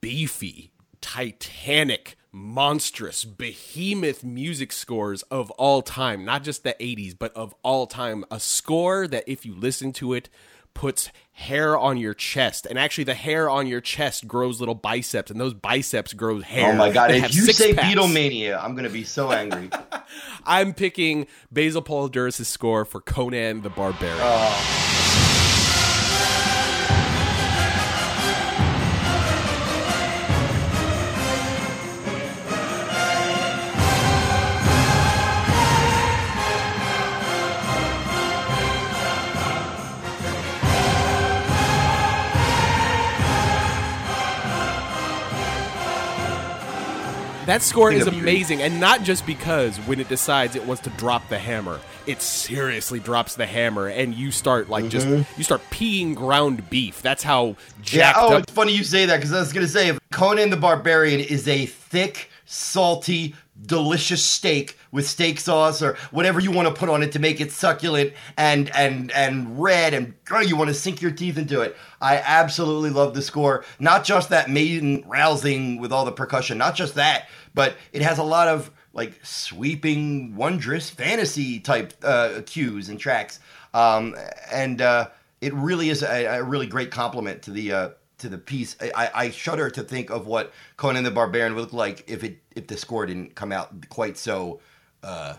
beefy titanic, monstrous, behemoth music scores of all time, not just the 80s, but of all time. A score that, if you listen to it, puts hair on your chest. And actually, the hair on your chest grows little biceps, and those biceps grow oh hair. Oh my god! If you say packs. Beatlemania, I'm gonna be so angry. I'm picking Basil Poledouris' score for Conan the Barbarian. Oh. That score is amazing, and not just because when it decides it wants to drop the hammer, it seriously drops the hammer, and you start like just you start peeing ground beef. That's how Mm-hmm. Yeah. Oh, up. it's funny you say that because I was gonna say Conan the Barbarian is a thick, salty, delicious steak with steak sauce or whatever you want to put on it to make it succulent and and and red and girl, you want to sink your teeth into it. I absolutely love the score. Not just that maiden rousing with all the percussion, not just that, but it has a lot of like sweeping, wondrous fantasy type uh, cues and tracks. Um, and uh, it really is a, a really great compliment to the uh, to the piece. I, I- shudder to think of what Conan the Barbarian would look like if it if the score didn't come out quite so uh,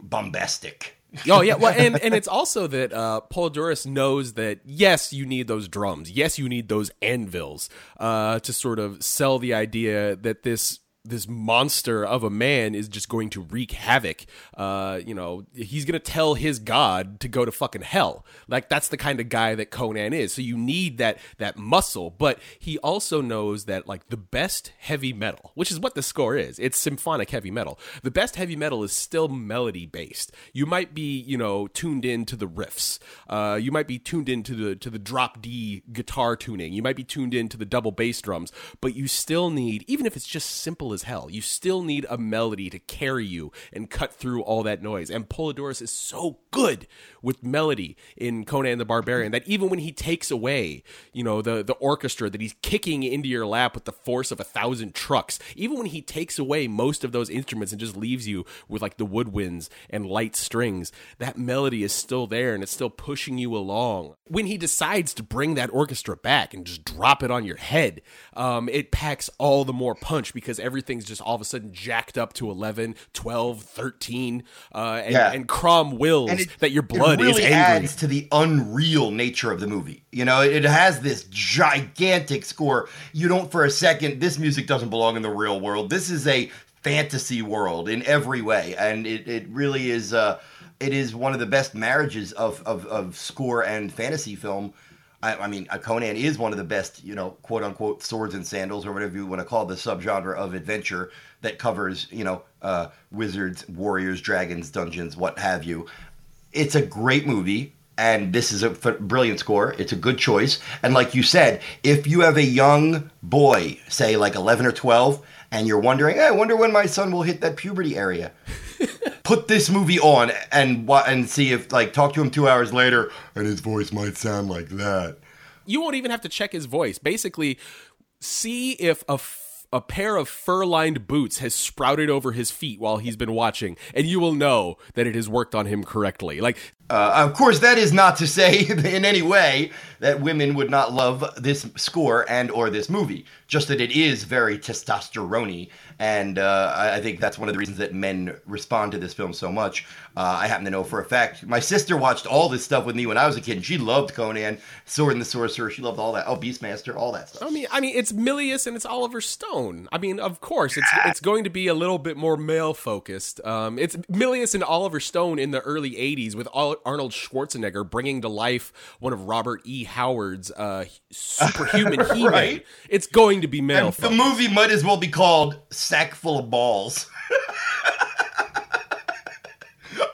bombastic. Oh yeah, well, and and it's also that uh, Paul Duras knows that yes, you need those drums, yes, you need those anvils uh, to sort of sell the idea that this this monster of a man is just going to wreak havoc. Uh, you know, he's going to tell his god to go to fucking hell. Like that's the kind of guy that Conan is. So you need that that muscle, but he also knows that like the best heavy metal, which is what the score is. It's symphonic heavy metal. The best heavy metal is still melody based. You might be, you know, tuned in to the riffs. Uh, you might be tuned into the to the drop D guitar tuning. You might be tuned in to the double bass drums, but you still need even if it's just simple as as hell. You still need a melody to carry you and cut through all that noise. And Poledouris is so good with melody in Conan the Barbarian that even when he takes away, you know, the the orchestra that he's kicking into your lap with the force of a thousand trucks, even when he takes away most of those instruments and just leaves you with like the woodwinds and light strings, that melody is still there and it's still pushing you along. When he decides to bring that orchestra back and just drop it on your head, um, it packs all the more punch because everything's just all of a sudden jacked up to 11, 12, 13, uh, and, Yeah. and Crom wills And it- that your blood really is angry. adds to the unreal nature of the movie. You know, it has this gigantic score. You don't for a second. This music doesn't belong in the real world. This is a fantasy world in every way, and it, it really is. Uh, it is one of the best marriages of of, of score and fantasy film. I, I mean, uh, Conan is one of the best, you know, quote unquote swords and sandals, or whatever you want to call the subgenre of adventure that covers, you know, uh, wizards, warriors, dragons, dungeons, what have you. It's a great movie and this is a f- brilliant score. It's a good choice. And like you said if you have a young boy say like 11 or 12 and you're wondering hey, i wonder when my son will hit that puberty area put this movie on and wa- and see if like talk to him two hours later and his voice might sound like that you won't even have to check his voice. Basically, see if a f- a pair of fur-lined boots has sprouted over his feet while he's been watching, and you will know that it has worked on him correctly. Like Uh, of course, that is not to say in any way that women would not love this score and or this movie. Just that it is very testosterone, and uh, I I think that's one of the reasons that men respond to this film so much. Uh, I happen to know for a fact. My sister watched all this stuff with me when I was a kid, and she loved Conan, Sword and the Sorcerer. She loved all that. Oh, Beastmaster, all that stuff. I mean, I mean, it's Milius and it's Oliver Stone. I mean, of course, it's it's going to be a little bit more male focused. Um, it's Milius and Oliver Stone in the early '80s with Arnold Schwarzenegger bringing to life one of Robert E. Howard's uh, superhuman He-Man. It's going to be male. And the movie might as well be called Sack Full of Balls.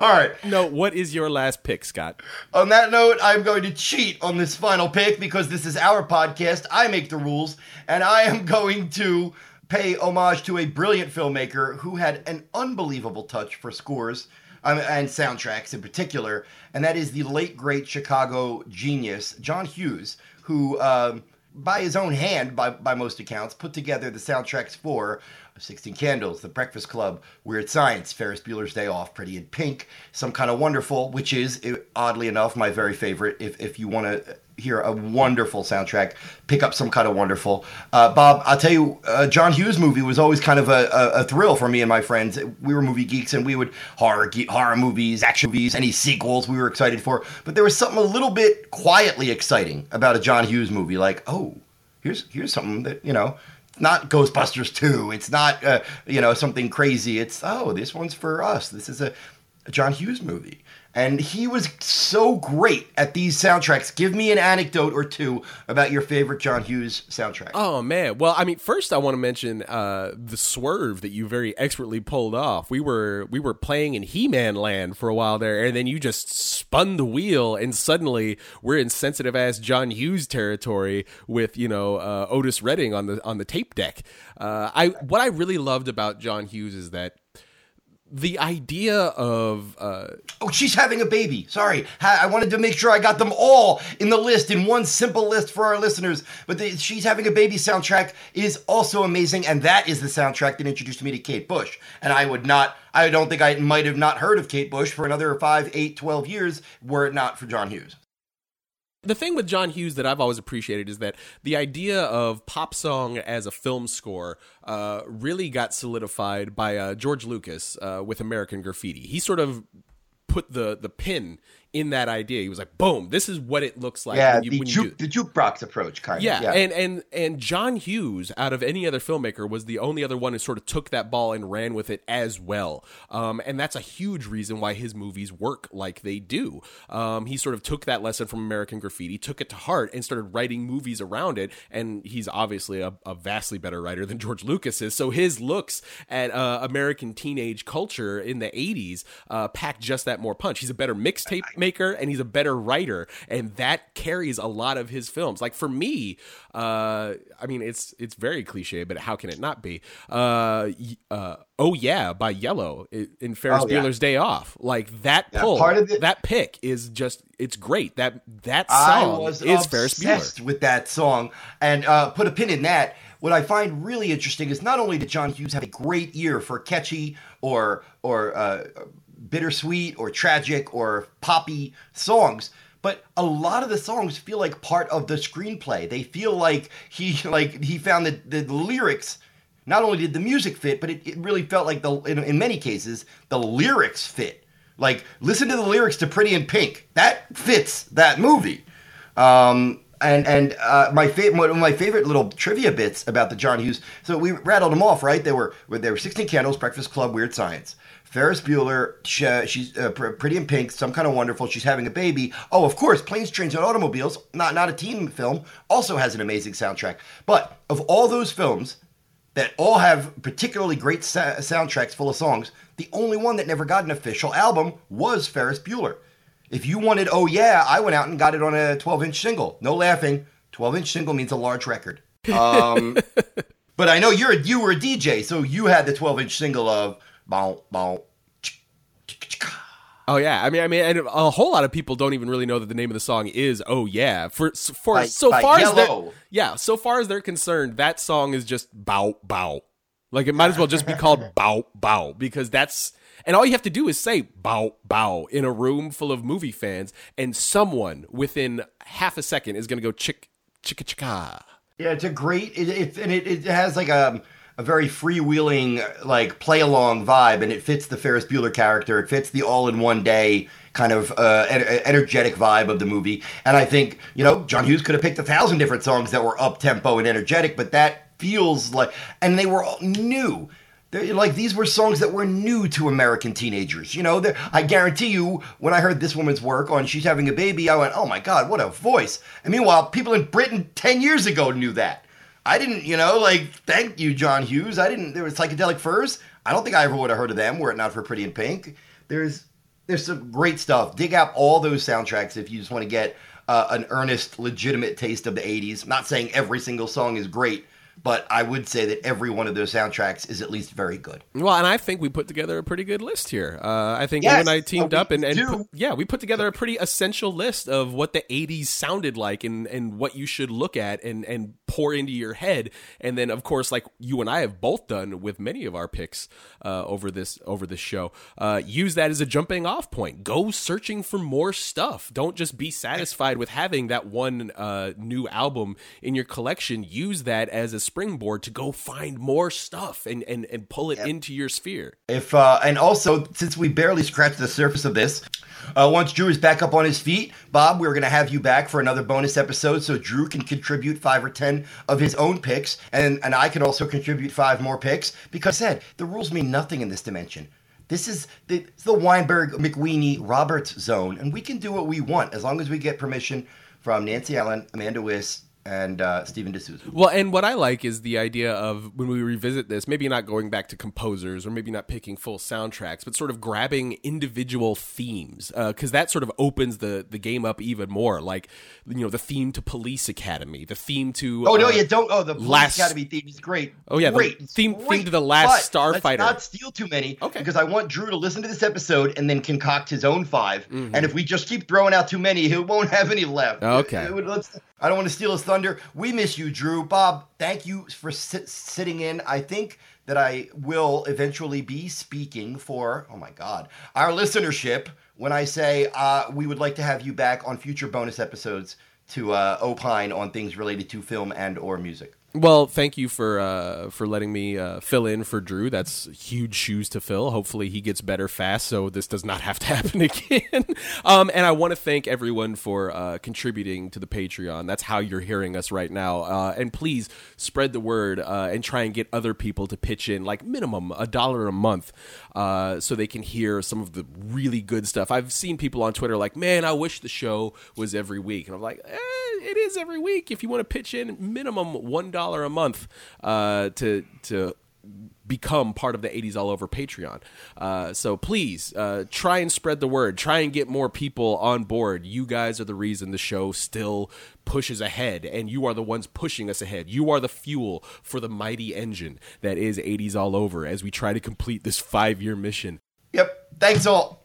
all right. no, what is your last pick, Scott? On that note, I'm going to cheat on this final pick because this is our podcast. I make the rules, and I am going to pay homage to a brilliant filmmaker who had an unbelievable touch for scores um, and soundtracks in particular, and that is the late great Chicago genius John Hughes, who. Um, by his own hand, by, by most accounts, put together the soundtracks for 16 Candles, The Breakfast Club, Weird Science, Ferris Bueller's Day Off, Pretty in Pink, Some Kind of Wonderful, which is, oddly enough, my very favorite. If, if you want to hear a wonderful soundtrack, pick up Some Kind of Wonderful. Uh, Bob, I'll tell you, uh, John Hughes movie was always kind of a, a, a thrill for me and my friends. We were movie geeks and we would horror, ge- horror movies, action movies, any sequels we were excited for. But there was something a little bit quietly exciting about a John Hughes movie. Like, oh, here's here's something that you know not ghostbusters 2 it's not uh, you know something crazy. It's oh this one's for us. This is a, a john hughes movie and he was so great at these soundtracks give me an anecdote or two about your favorite john hughes soundtrack Oh man. Well, I mean, first I want to mention uh, the swerve that you very expertly pulled off. We were we were playing in He-Man land for a while there, and then you just spun the wheel, and suddenly we're in sensitive ass John Hughes territory with you know uh, Otis Redding on the on the tape deck. Uh, I what I really loved about John Hughes is that the idea of uh, oh she's having a baby. Sorry. I wanted to make sure i got them all in the list in one simple list for our listeners. But the she's having a baby soundtrack is also amazing and that is the soundtrack that introduced me to kate bush. And i would not i don't think i might have not heard of kate bush for another 5 8 12 years were it not for john hughes the thing with John Hughes that I've always appreciated is that the idea of pop song as a film score uh, really got solidified by uh, George Lucas uh, with American Graffiti. He sort of put the the pin in that idea. He was like, "Boom! This is what it looks like." yeah when you, the, when do- the jukebox approach kind yeah, of yeah and and and John Hughes, out of any other filmmaker, was the only other one who sort of took that ball and ran with it as well. Um, and that's a huge reason why his movies work like they do. Um, he sort of took that lesson from American Graffiti, took it to heart, and started writing movies around it. And he's obviously a, a vastly better writer than George Lucas is. So his looks at uh, American teenage culture in the '80s uh, packed just that more punch. He's a better mixtape maker and he's a better writer, and that carries a lot of his films. Like for me, uh, I mean, it's it's very cliche, but how can it not be? Uh, uh, oh yeah, by Yello in Ferris Oh, yeah. Bueller's Day Off. Like that Yeah, pull, part of it- that pick is just it's great. That that I song was is Ferris Bueller. with that song, and uh, put a pin in that. What I find really interesting is not only did John Hughes have a great ear for catchy or or uh, bittersweet or tragic or poppy songs, but a lot of the songs feel like part of the screenplay. They feel like he like he found that the lyrics. Not only did the music fit, but it, it really felt like the in, in many cases the lyrics fit. Like listen to the lyrics to Pretty in Pink. That fits that movie. Um, and and uh, my favorite one of my favorite little trivia bits about the John Hughes. So we rattled them off, right? They were there were sixteen candles, Breakfast Club, Weird Science. Ferris Bueller, she, she's uh, pr- pretty in pink, some kind of wonderful. She's having a baby. Oh, of course, planes, trains, and automobiles. Not not a teen film. Also has an amazing soundtrack. But of all those films, that all have particularly great sa- soundtracks full of songs. The only one that never got an official album was Ferris Bueller. If you wanted, oh yeah, I went out and got it on a 12 inch single. No laughing. 12 inch single means a large record. Um, but I know you're a, you were a DJ, so you had the 12 inch single of Oh yeah, I mean, I mean, and a whole lot of people don't even really know that the name of the song is "Oh Yeah." For for By- so by far as they're yeah, so far as they're concerned, that song is just bow bow. Like it might as well just be called bow bow because that's and all you have to do is say bow bow in a room full of movie fans, and someone within half a second is going to go chick chicka chicka. Yeah, it's a great. It, it and it, it has like a a very freewheeling like play along vibe, and it fits the Ferris Bueller character. It fits the all in one day kind of uh, en- energetic vibe of the movie. And I think you know John Hughes could have picked a thousand different songs that were up tempo and energetic, but that feels like, and they were all new. Like these were songs that were new to American teenagers. You know, I guarantee you, when I heard this woman's work on "She's Having a Baby," I went, "Oh my God, what a voice!" And meanwhile, people in Britain ten years ago knew that. I didn't, you know, like thank you, John Hughes. I didn't. There was psychedelic furs. I don't think I ever would have heard of them were it not for Pretty in Pink. There's there's some great stuff. Dig out all those soundtracks if you just want to get uh, an earnest, legitimate taste of the '80s. not saying every single song is great, but I would say that every one of those soundtracks is at least very good. Well, and I think we put together a pretty good list here. Uh, I think Yes, you and I teamed up and, and put- yeah, we put together a pretty essential list of what the '80s sounded like and, and what you should look at and and pour into your head. And then, of course, like you and I have both done with many of our picks uh, over this over this show, uh, use that as a jumping off point. Go searching for more stuff. Don't just be satisfied with having that one uh, new album in your collection. Use that as a springboard to go find more stuff and and, and pull it into your sphere. If uh, and also since we barely scratched the surface of this, uh, once Drew is back up on his feet, Bob, we're gonna have you back for another bonus episode, so Drew can contribute five or ten of his own picks, and and I can also contribute five more picks because I said the rules mean nothing in this dimension. This is the, the Weinberg McWeeny Roberts zone, and we can do what we want as long as we get permission from Nancy Allen, Amanda Wyss, and uh, Stephen D'Souza. Well, and what I like is the idea of when we revisit this, maybe not going back to composers or maybe not picking full soundtracks, but sort of grabbing individual themes because that sort of opens the the game up even more. Like you know, the theme to Police Academy, the theme to Oh no, uh, you don't. Oh, the Police Last- Academy theme is great. Oh, yeah, great. It's theme- theme to the Last But Starfighter. Not steal too many. Okay. Because I want Drew to listen to this episode and then concoct his own 5 Mm-hmm. And if we just keep throwing out too many, he won't have any left. Okay. It would- let's- I don't want to steal his thunder. We miss you, Drew. Bob, thank you for sit, sitting in. I think that I will eventually be speaking for, oh my God, our listenership when I say uh, we would like to have you back on future bonus episodes to uh, opine on things related to film and or music. Well, thank you for uh, for letting me uh, fill in for Drew. That's huge shoes to fill. Hopefully, he gets better fast, so this does not have to happen again. um, and I want to thank everyone for uh, contributing to the Patreon. That's how you're hearing us right now. Uh, and please spread the word uh, and try and get other people to pitch in, like minimum a dollar a month, uh, so they can hear some of the really good stuff. I've seen people on Twitter like, "Man, I wish the show was every week," and I'm like, eh, "It is every week. If you want to pitch in, minimum one dollar a month uh, to to become part of the 80s all over patreon. Uh, so please uh, try and spread the word. Try and get more people on board. You guys are the reason the show still pushes ahead and you are the ones pushing us ahead. You are the fuel for the mighty engine that is 80s all over as we try to complete this five year mission. Yep. Thanks all.